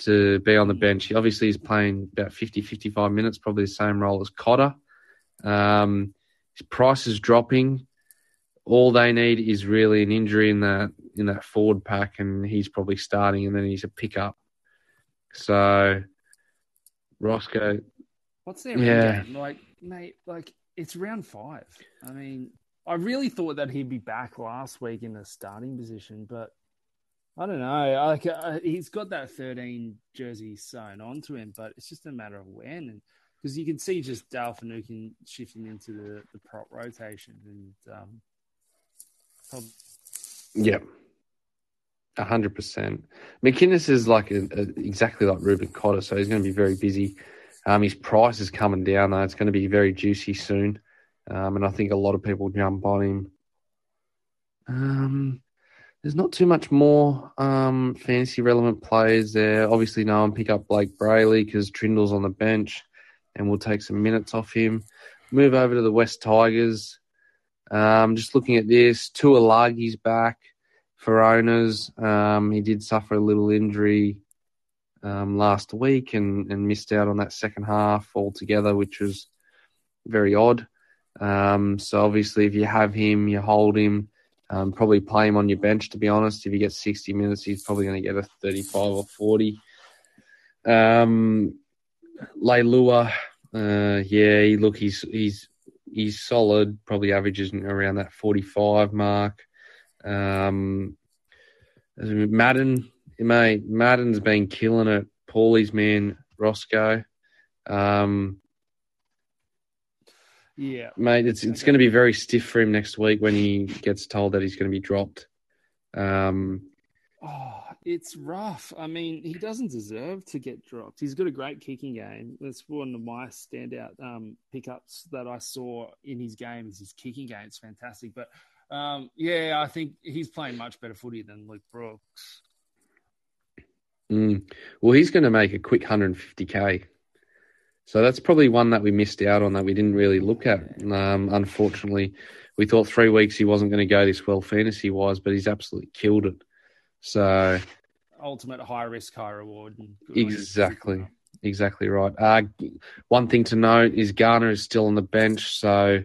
to be on the bench. He obviously is playing about 50, 55 minutes, probably the same role as Cotter. Um, his price is dropping. All they need is really an injury in that in that forward pack, and he's probably starting, and then he's a pickup. So, Roscoe. What's their Yeah. game? Like, mate, like it's round five. I mean, I really thought that he'd be back last week in the starting position, but I don't know. Like, uh, he's got that 13 jersey sewn onto him, but it's just a matter of when. And because you can see just Dale Finucane shifting into the, the prop rotation, and um, prob- Yep. A hundred percent. McInnes is like a, a, exactly like Reuben Cotter, so he's going to be very busy. Um, his price is coming down though; it's going to be very juicy soon, um, and I think a lot of people jump on him. Um, there's not too much more um, fantasy relevant players there. Obviously, no one pick up Blayke Brailey because Trindall's on the bench, and we'll take some minutes off him. Move over to the West Tigers. Um, just looking at this, Tuilagi's back for owners. Um, he did suffer a little injury um, last week and, and missed out on that second half altogether, which was very odd. Um, so obviously, if you have him, you hold him. Um, probably play him on your bench. To be honest, if he gets sixty minutes, he's probably going to get a thirty-five or forty. Um, Leilua, uh, yeah, he, look, he's he's he's solid. Probably averages around that forty-five mark. Um, Madden, mate, Madden's been killing it. Paulie's man, Roscoe. Um, yeah, mate, it's it's going to be very stiff for him next week when he gets told that he's going to be dropped. Um, Oh, it's rough. I mean, he doesn't deserve to get dropped. He's got a great kicking game. That's one of my standout um, pickups that I saw in his game. Is his kicking game? It's fantastic. But um, yeah, I think he's playing much better footy than Luke Brooks. mm. Well, he's going to make a quick 150k. So that's probably one that we missed out on that we didn't really look at. Um, unfortunately, we thought three weeks he wasn't going to go this well fantasy wise, but he's absolutely killed it. So Ultimate high risk, high reward. and good on you. exactly, exactly right. Uh, one thing to note is Garner is still on the bench, so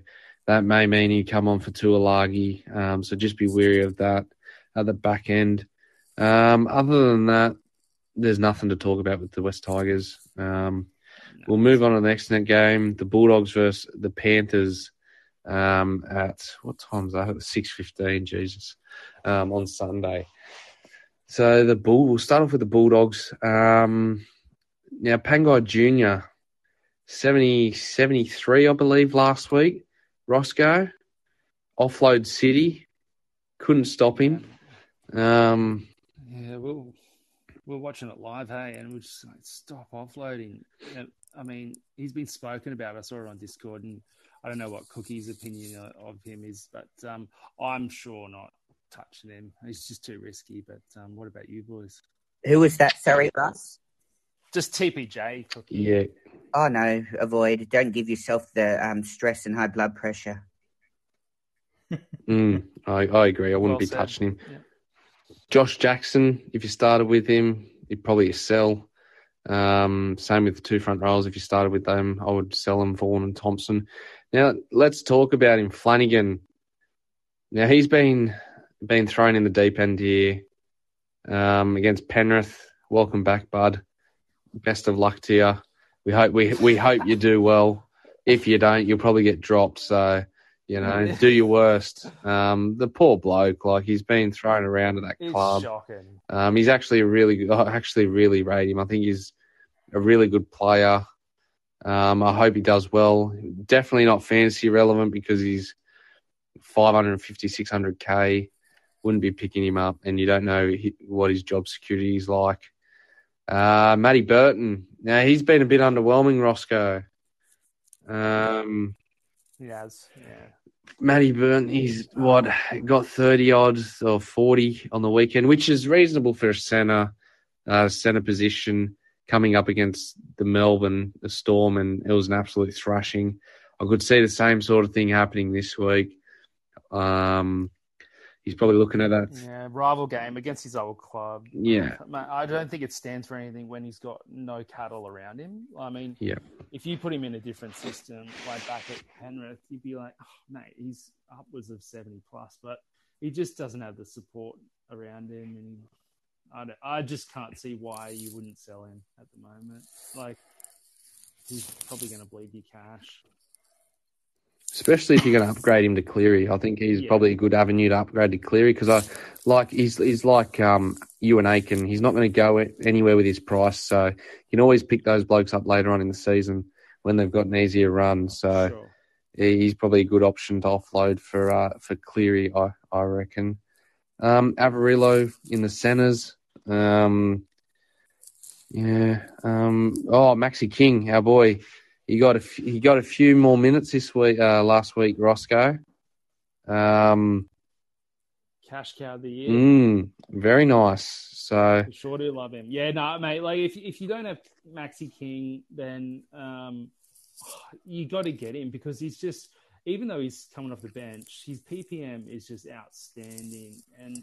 that may mean he come on for Tuilagi. Um, so just be wary of that at the back end. Um, other than that, there's nothing to talk about with the West Tigers. Um, we'll move on to the next net game: the Bulldogs versus the Panthers. Um, at what time's that? Six fifteen. Jesus, um, on Sunday. So the bull. We'll start off with the Bulldogs. Um, now Pangai Junior, 70, 73, I believe, last week. Roscoe, offload City, couldn't stop him. Um, Yeah, we'll, we're watching it live, hey, and we're just like, stop offloading. I mean, he's been spoken about. I saw it on Discord, and I don't know what Cookie's opinion of him is, but um, I'm sure not touching him. He's just too risky. But um, what about you boys? Who was that? Sorry, Russ. Just TPJ, Cookie. yeah, Oh no, avoid. Don't give yourself the um, stress and high blood pressure. mm, I, I agree. I wouldn't Well be said. touching him. Yeah. Josh Jackson, if you started with him, he'd probably a sell. Um, same with the two front rows. If you started with them, I would sell him Vaughan and Thompson. Now let's talk about him, Flanagan. Now he's been been thrown in the deep end here um, against Penrith. Welcome back, bud. Best of luck to you. We hope we we hope you do well. If you don't, you'll probably get dropped. So you know, do your worst. Um, the poor bloke, like he's been thrown around at that It's club. shocking. Um, he's actually a really good. I actually really rate him. I think he's a really good player. Um, I hope he does well. Definitely not fantasy relevant because he's 550, 600k. Wouldn't be picking him up, and you don't know what his job security is like. Uh, Matty Burton. Now he's been a bit underwhelming, Roscoe. Um, He has. Yeah. Matty Burton, he's what got thirty odds or forty on the weekend, which is reasonable for a centre. uh, centre position coming up against the Melbourne the Storm, and it was an absolute thrashing. I could see the same sort of thing happening this week. Um, he's probably looking at that. Yeah, rival game against his old club. Yeah. I don't think it stands for anything when he's got no cattle around him. I mean, yeah. if you put him in a different system, like back at Penrith, you'd be like, oh, mate, he's upwards of 70 plus, but he just doesn't have the support around him. And I, don't, I just can't see why you wouldn't sell him at the moment. Like, he's probably going to bleed you cash. Especially if you're going to upgrade him to Cleary, I think he's Yeah. probably a good avenue to upgrade to Cleary because I like he's he's like um, you and Aitken. He's not going to go anywhere with his price, so you can always pick those blokes up later on in the season when they've got an easier run. So Sure. he's probably a good option to offload for uh, for Cleary, I I reckon. Um, Averillo in the centres. Um, yeah. Um, oh, Maxi King, our boy. He got a f- he got a few more minutes this week. Uh, last week, Roscoe. Um, Cash cow of the year. mm, very nice. So sure do love him. Yeah, no, mate. Like if if you don't have Maxi King, then um, you got to get him because he's just even though he's coming off the bench, his PPM is just outstanding, and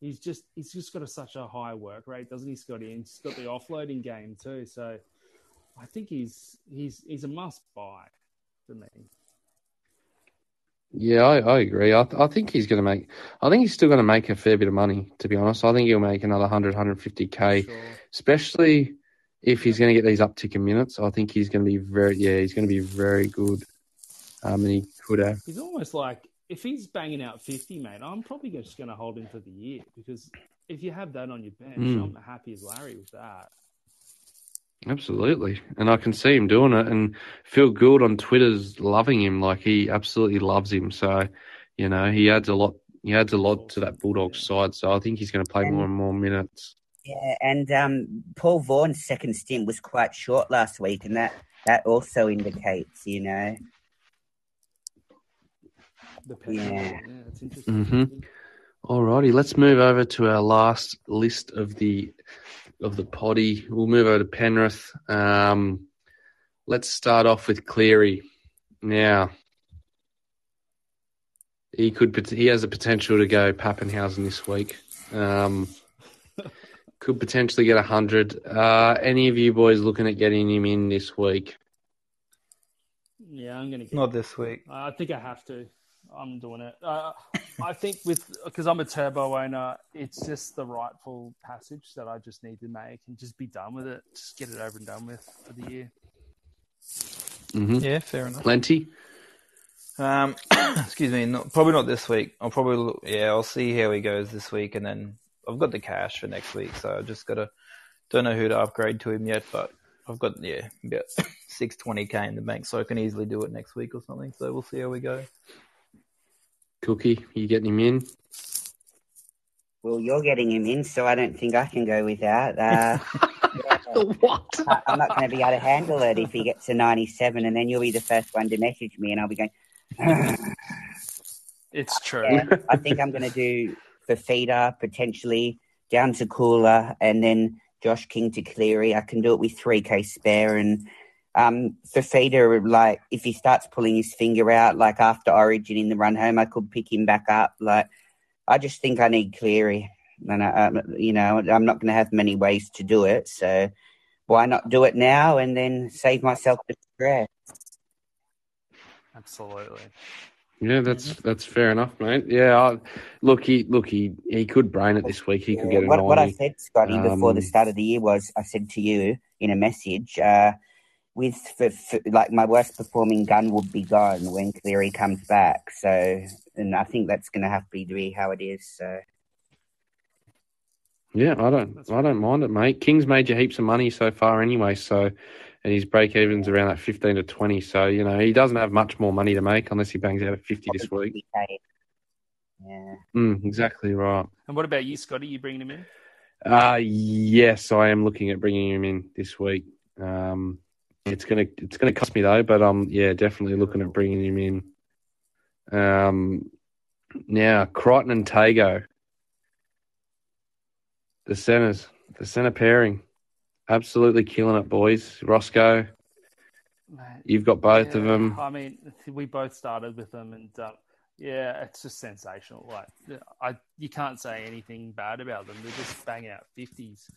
he's just he's just got a, such a high work rate, doesn't he, Scotty? And he's got the offloading game too. So I think he's he's he's a must buy for me. yeah, I, I agree. I, th- I think he's going to make. I think he's still going to make a fair bit of money. To be honest, I think he'll make another 100, 150k. Sure. especially if he's going to get these uptick in minutes. I think he's going to be very, yeah, he's going to be very good. Um, and he could have. He's almost like if he's banging out fifty, mate. I'm probably just going to hold him for the year because if you have that on your bench, Mm. I'm happy as Larry with that. Absolutely. And I can see him doing it. And Phil Gould on Twitter's loving him. Like he absolutely loves him. So, you know, he adds a lot. He adds a lot to that Bulldogs side. So I think he's going to play more and more minutes. Yeah, and um, Paul Vaughan's second stint was quite short last week, and that that also indicates, you know, The penalty. Yeah. Yeah, it's interesting. Mhm. Alrighty, let's move over to our last list of the of the potty. We'll move over to Penrith. Um, let's start off with Cleary. Now, he could he has a potential to go Papenhuyzen this week. Um, could potentially get a hundred. Uh, any of you boys looking at getting him in this week? Yeah, I'm going to get. Not this week. I think I have to. I'm doing it. Uh, I think with because I'm a turbo owner, it's just the rightful passage that I just need to make and just be done with it. Just get it over and done with for the year. hmm Yeah, fair enough. Plenty. Um, excuse me, not, probably not this week. I'll probably look, yeah, I'll see how he goes this week, and then I've got the cash for next week, so I've just got to don't know who to upgrade to him yet, but I've got yeah about six twenty k in the bank, so I can easily do it next week or something. So we'll see how we go. Cookie, you getting him in? well, you're getting him in, so I don't think I can go without. Uh, what? I- I'm not going to be able to handle it if he gets to 97, and then you'll be the first one to message me, and I'll be going. It's true. Yeah, I think I'm going to do Fifita potentially down to Koula and then Josh King to Cleary. I can do it with 3k spare and um, Fifita, like if he starts pulling his finger out, like after Origin in the run home, I could pick him back up. Like I just think I need Cleary, and I, um, you know I'm not going to have many ways to do it. So why not do it now and then save myself the stress? Absolutely. Yeah, that's that's fair enough, mate. Yeah, I, look, he look he he could brain it this week. He could get a what, what I said, Scotty, before the Um, start of the year was I said to you in a message, uh, with for, for, like my worst performing gun would be gone when Cleary comes back. So, and I think that's going to have to be how it is. So, Yeah, I don't I don't mind it, mate. King's made you heaps of money so far anyway, so and his break even's around that fifteen to twenty. So you know he doesn't have much more money to make unless he bangs out at fifty this week. Yeah. Mm, exactly right. And what about you, Scotty? You bringing him in? Uh yes, I am looking at bringing him in this week. Um, it's gonna it's gonna cost me though, but um, yeah, definitely looking at bringing him in. Um, now Crichton and Tago, the centers. the centre pairing, absolutely killing it, boys. Roscoe, you've got both of them. I mean, we both started with them, and um, yeah, it's just sensational. Like, I you can't say anything bad about them. They're just banging out fifties,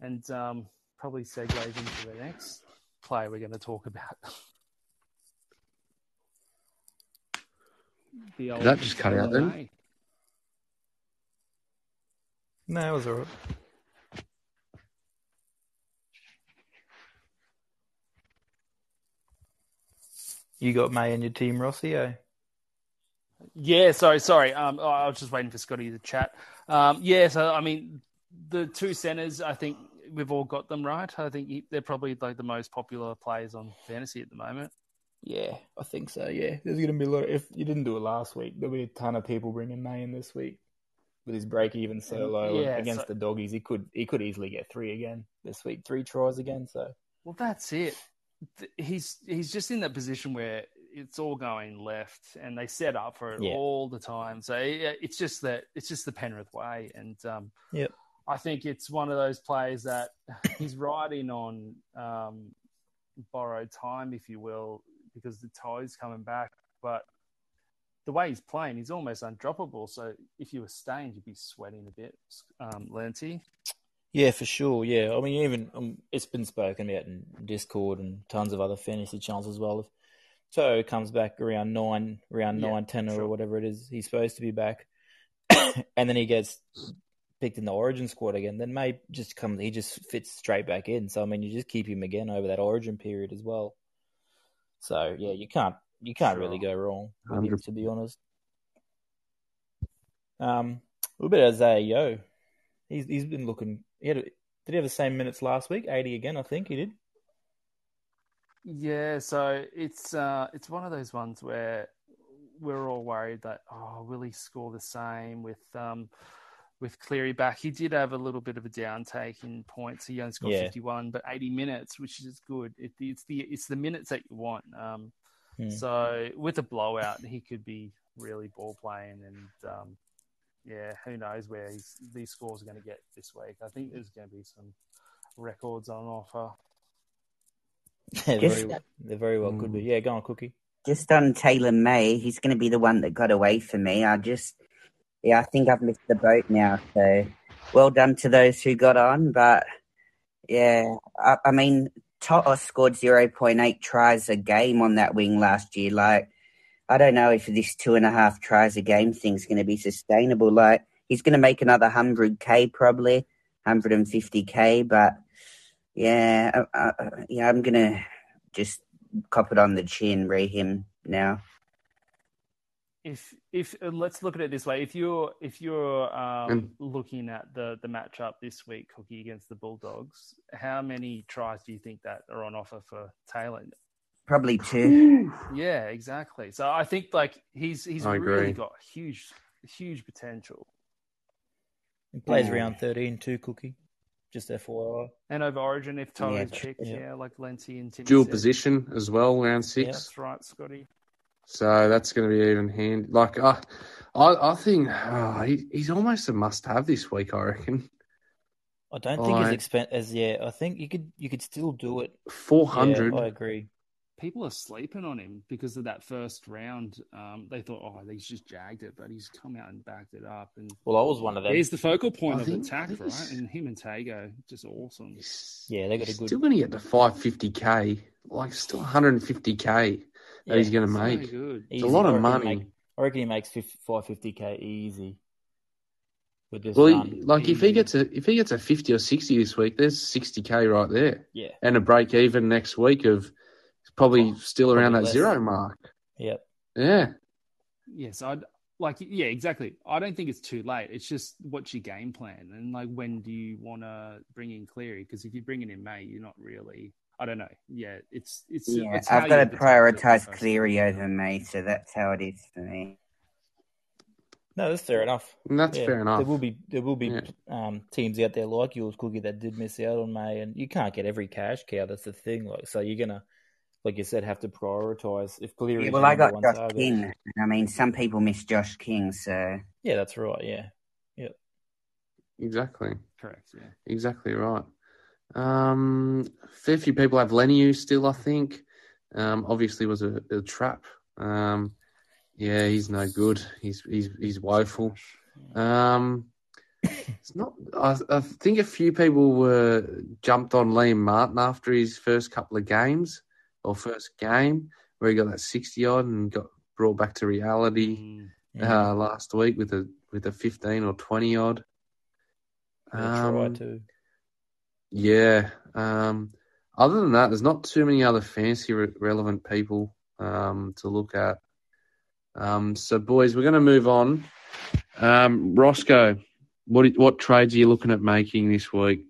and um, probably segues into the next player we're going to talk about. the old that just cut out then? LMA. No, it was alright. You got May and your team, Rossi, eh? Yeah, sorry, sorry. Um, I was just waiting for Scotty to chat. Um, yeah, so I mean, the two centers, I think we've all got them right. I think they're probably like the most popular players on fantasy at the moment. Yeah, I think so. Yeah, there's going to be a lot. Of, if you didn't do it last week, there'll be a ton of people bringing May in this week with his break even so low Yeah, against so- the doggies. He could he could easily get three again this week, three tries again. So Well, that's it. He's he's just in that position where it's all going left, and they set up for it Yeah. all the time. So it's just that it's just the Penrith way, and um, Yep. I think it's one of those players that he's riding on um, borrowed time, if you will, because the To'o's coming back. But the way he's playing, he's almost undroppable. So if you were staying, you'd be sweating a bit, um, Lanty. yeah, for sure. Yeah, I mean even um, it's been spoken about in Discord and tons of other fantasy channels as well. If To'o comes back around nine, around Yeah, nine, ten, or whatever it is, he's supposed to be back, and then he gets picked in the Origin squad again. Then May just comes, he just fits straight back in. So I mean, you just keep him again over that Origin period as well. So yeah, you can't you can't really go wrong with him, to be honest. Um, a little bit of Isaiah Yeo. He's he's been looking. He had a, did he have the same minutes last week? Eighty again, I think he did. Yeah, so it's uh, it's one of those ones where we're all worried that oh, will he score the same with um, with Cleary back? He did have a little bit of a downtake in points. He only scored Yeah. fifty one, but eighty minutes, which is good. It, it's the it's the minutes that you want. Um, Hmm. So with a blowout, he could be really ball playing, and um, yeah, who knows where he's, these scores are going to get this week. I think there's going to be some records on offer. They're Yes. very, well- they very well could be. Yeah, go on, Cookie. Just on Taylor May, he's going to be the one that got away from me. I just, yeah, I think I've missed the boat now. So well done to those who got on. But yeah, I, I mean, To'o's scored 0.8 tries a game on that wing last year. Like, I don't know if this two and a half tries a game thing's going to be sustainable. Like, he's going to make another 100K probably, 150K. But yeah, I, I, yeah, I'm going to just cop it on the chin, re him now. If if uh, let's look at it this way if you're if you're um, And- looking at the the matchup this week cookie against the bulldogs how many tries do you think that are on offer for taylor Probably two. yeah exactly so i think like he's he's I really agree. got huge huge potential He plays Yeah. round thirteen too, Cookie. Just FYI. and over origin if To'o's Yeah, picked yeah. yeah like Lenty and Timmy Dual said. position as well, round six. that's right scotty So that's going to be even hand. Like, uh, I, I think uh, he, he's almost a must-have this week. I reckon I don't think as Alright. expen as yeah. I think you could you could still do it. Four hundred. Yeah. I agree. people are sleeping on him because of that first round um, they thought oh he's just jagged it but he's come out and backed it up and Well, I was one of them. He's the focal point I of think- attack, think right? he's- And him and Tago, just awesome. Yeah, they got a He's good- Still going to get to five fifty k. Like, still one hundred and fifty k that he's going to So make. good. It's a lot of reckon money. make- I reckon he makes five fifty k easy with this Well, run. he- like if he gets a if he gets a fifty or sixty this week, there's sixty k right there, yeah, and a break even next week of probably Oh, still around probably that less. zero mark. yep. Yeah, Yes, I'd like. Yeah, exactly. I don't think it's too late. It's just what's your game plan, and like when do you want to bring in Cleary? Because if you're bringing in May, you're not really. I don't know. Yeah, it's it's. Yeah, it's I've got to you attack the prioritize first Cleary over May, so that's how it is for me. No, that's fair enough. and that's Yeah, fair enough. There will be there will be Yeah. um, teams out there like yours, Cookie, that did miss out on May, and you can't get every cash cow. That's the thing. Like, so you're gonna, like you said, have to prioritize. If Cleary, Yeah, well, I got Josh target- King. I mean, some people miss Josh King, so Yeah, that's right. Yeah, Yeah, exactly. Correct. Yeah. Exactly right. Um, fair few people have Leniu still, I think. Um, obviously was a, a trap. Um, yeah, he's no good. He's he's he's woeful. Um, it's not. I, I think a few people were jumped on Liam Martin after his first couple of games or first game where he got that sixty odd and got brought back to reality Mm. uh, last week with a with a fifteen or twenty odd. Yeah, try Um, to. Yeah. Um, other than that, there's not too many other fancy re- relevant people um, to look at. Um, so, boys, we're going to move on. Um, Roscoe, what what trades are you looking at making this week?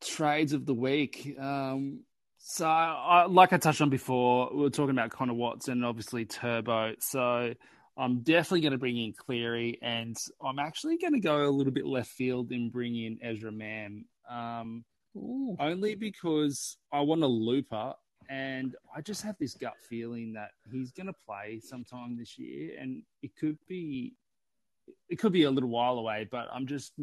Trades of the week. Um, so, I, like I touched on before, we were talking about Connor Watson and obviously Turbo. So, I'm definitely going to bring in Cleary, and I'm actually going to go a little bit left field and bring in Ezra Mam. Um, only because I want a looper, and I just have this gut feeling that he's going to play sometime this year, and it could be, it could be a little while away. But I'm just,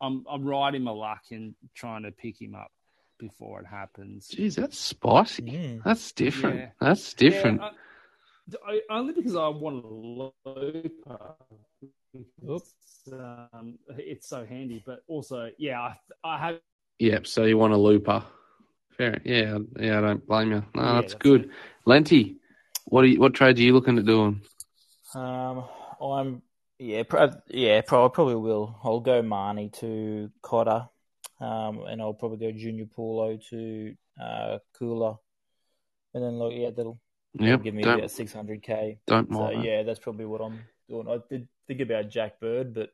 I'm, I'm riding my luck and trying to pick him up before it happens. Jeez, that's spicy. Mm. That's different. Yeah. That's different. Yeah, I, I, only because I want a looper. It's, um, it's so handy, but also, yeah, I, I have. Yep. So you want a looper? Fair. Yeah. Yeah. I don't blame you. No, Yeah, that's, that's good. it. Lenti, what are you, what trades are you looking at doing? Um, I'm yeah, pro- yeah, pro- I probably will. I'll go Marnie to Cotter, um, and I'll probably go Junior Paulo to uh, Koula, and then like yeah, that'll, Yep. give me about six hundred k. don't So mind. that. yeah, that's probably what I'm doing. I did think about Jack Bird, but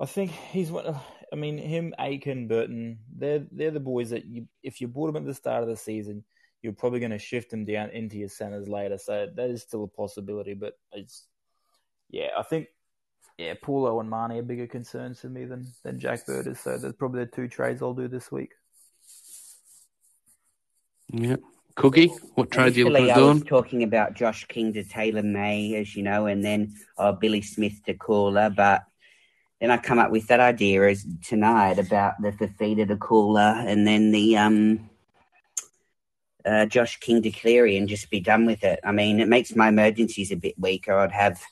I think he's one. I mean, him, Aitken, Burton, they're they're the boys that you if you bought them at the start of the season, you're probably going to shift them down into your centers later. So that is still a possibility, but it's yeah, I think yeah, Paulo and Marnie are bigger concerns to me than than Jack Bird is. So that's probably the two trades I'll do this week. Yep. Cookie, what trades are you Initially, at I was doing? talking about Josh King to Taylor May, as you know, and then uh, Billy Smith to Koula, but then I come up with that idea as tonight about the Fifita to Koula, and then the um, uh, Josh King to Cleary, and just be done with it. I mean, it makes my emergencies a bit weaker. I'd have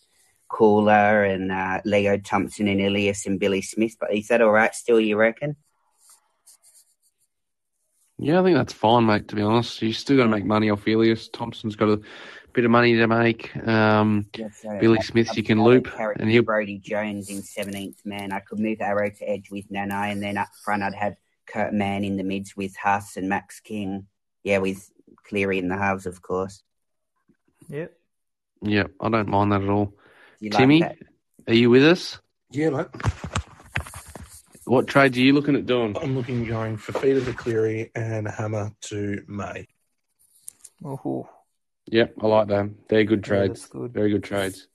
Koula and uh, Leo Thompson and Ilias and Billy Smith, but is that all right still? You reckon? Yeah, I think that's fine, mate. To be honest, you still got to make money off Elias. Thompson's got a bit of money to make. Um, Yes, so Billy Smith, you can loop, and he'll Brodie Jones in seventeenth man. I could move Arrow to edge with Nanai, and then up front I'd have Kurt Mann in the mids with Haas and Max King. Yeah, with Cleary in the halves, of course. Yep. Yeah, I don't mind that at all. You Timmy, like that? are you with us? Yeah, mate. What trades are you looking at doing? I'm looking going for Feeder to Cleary and Hammer to May. Oh, Yep, I like them. They're good yeah, trades. that's good. Very good trades.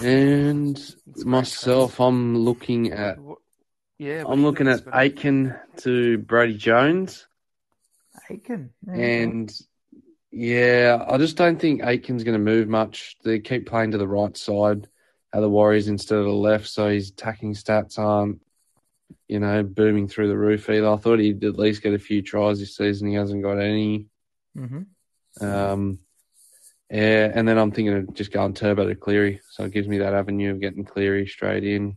And myself, I'm looking at Yeah, I'm looking at Aitken to Brodie Jones, Aitken. Yeah, and yeah, I just don't think Aitken's going to move much. They keep playing to the right side the Warriors instead of the left, so his attacking stats aren't, you know, booming through the roof either. I thought he'd at least get a few tries this season. He hasn't got any. Mhm. Um, yeah, and then I'm thinking of just going turbo to Cleary, so it gives me that avenue of getting Cleary straight in.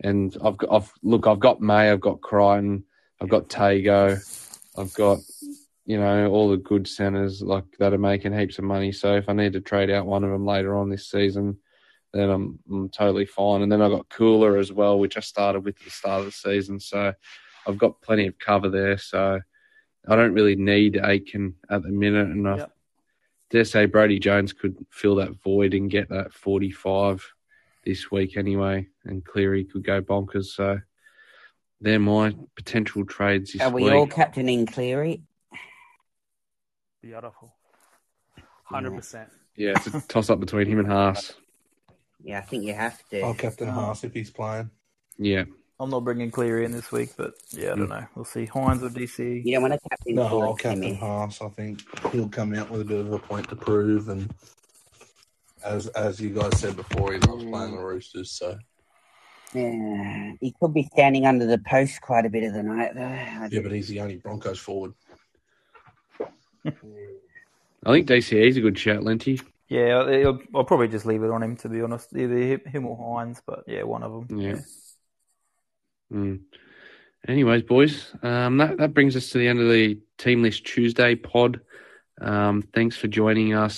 And I've got, I've look, I've got May, I've got Crichton, I've got Tago, I've got you know all the good centers like that are making heaps of money. So if I need to trade out one of them later on this season, then I'm, I'm totally fine. And then I've got Koula as well, which I started with at the start of the season, so I've got plenty of cover there. So I don't really need Aitken at the minute, and I Yep. dare say Brodie Jones could fill that void and get that 45 this week anyway, and Cleary could go bonkers. So they're my potential trades this Are we week. all captaining Cleary? Beautiful. Hundred percent. Yeah, it's a toss up between him and Haas. Yeah, I think you have to. I'll captain Oh. Haas if he's playing. Yeah, I'm not bringing Cleary in this week, but yeah, I don't know. We'll see. Hynes or DC. You don't want to captain No, forward, I'll captain Haas. I think he'll come out with a bit of a point to prove. And as as you guys said before, he loves playing the Roosters. So Yeah, he could be standing under the post quite a bit of the night, though. I Yeah, but he's the only Broncos forward. I think DCE's a good shout, Lenty. Yeah, I'll, probably just leave it on him to be honest. Either him or Hynes, but yeah, one of them. Yeah. Mm. Anyways, boys, um, that, that brings us to the end of the Team List Tuesday pod. Um, thanks for joining us.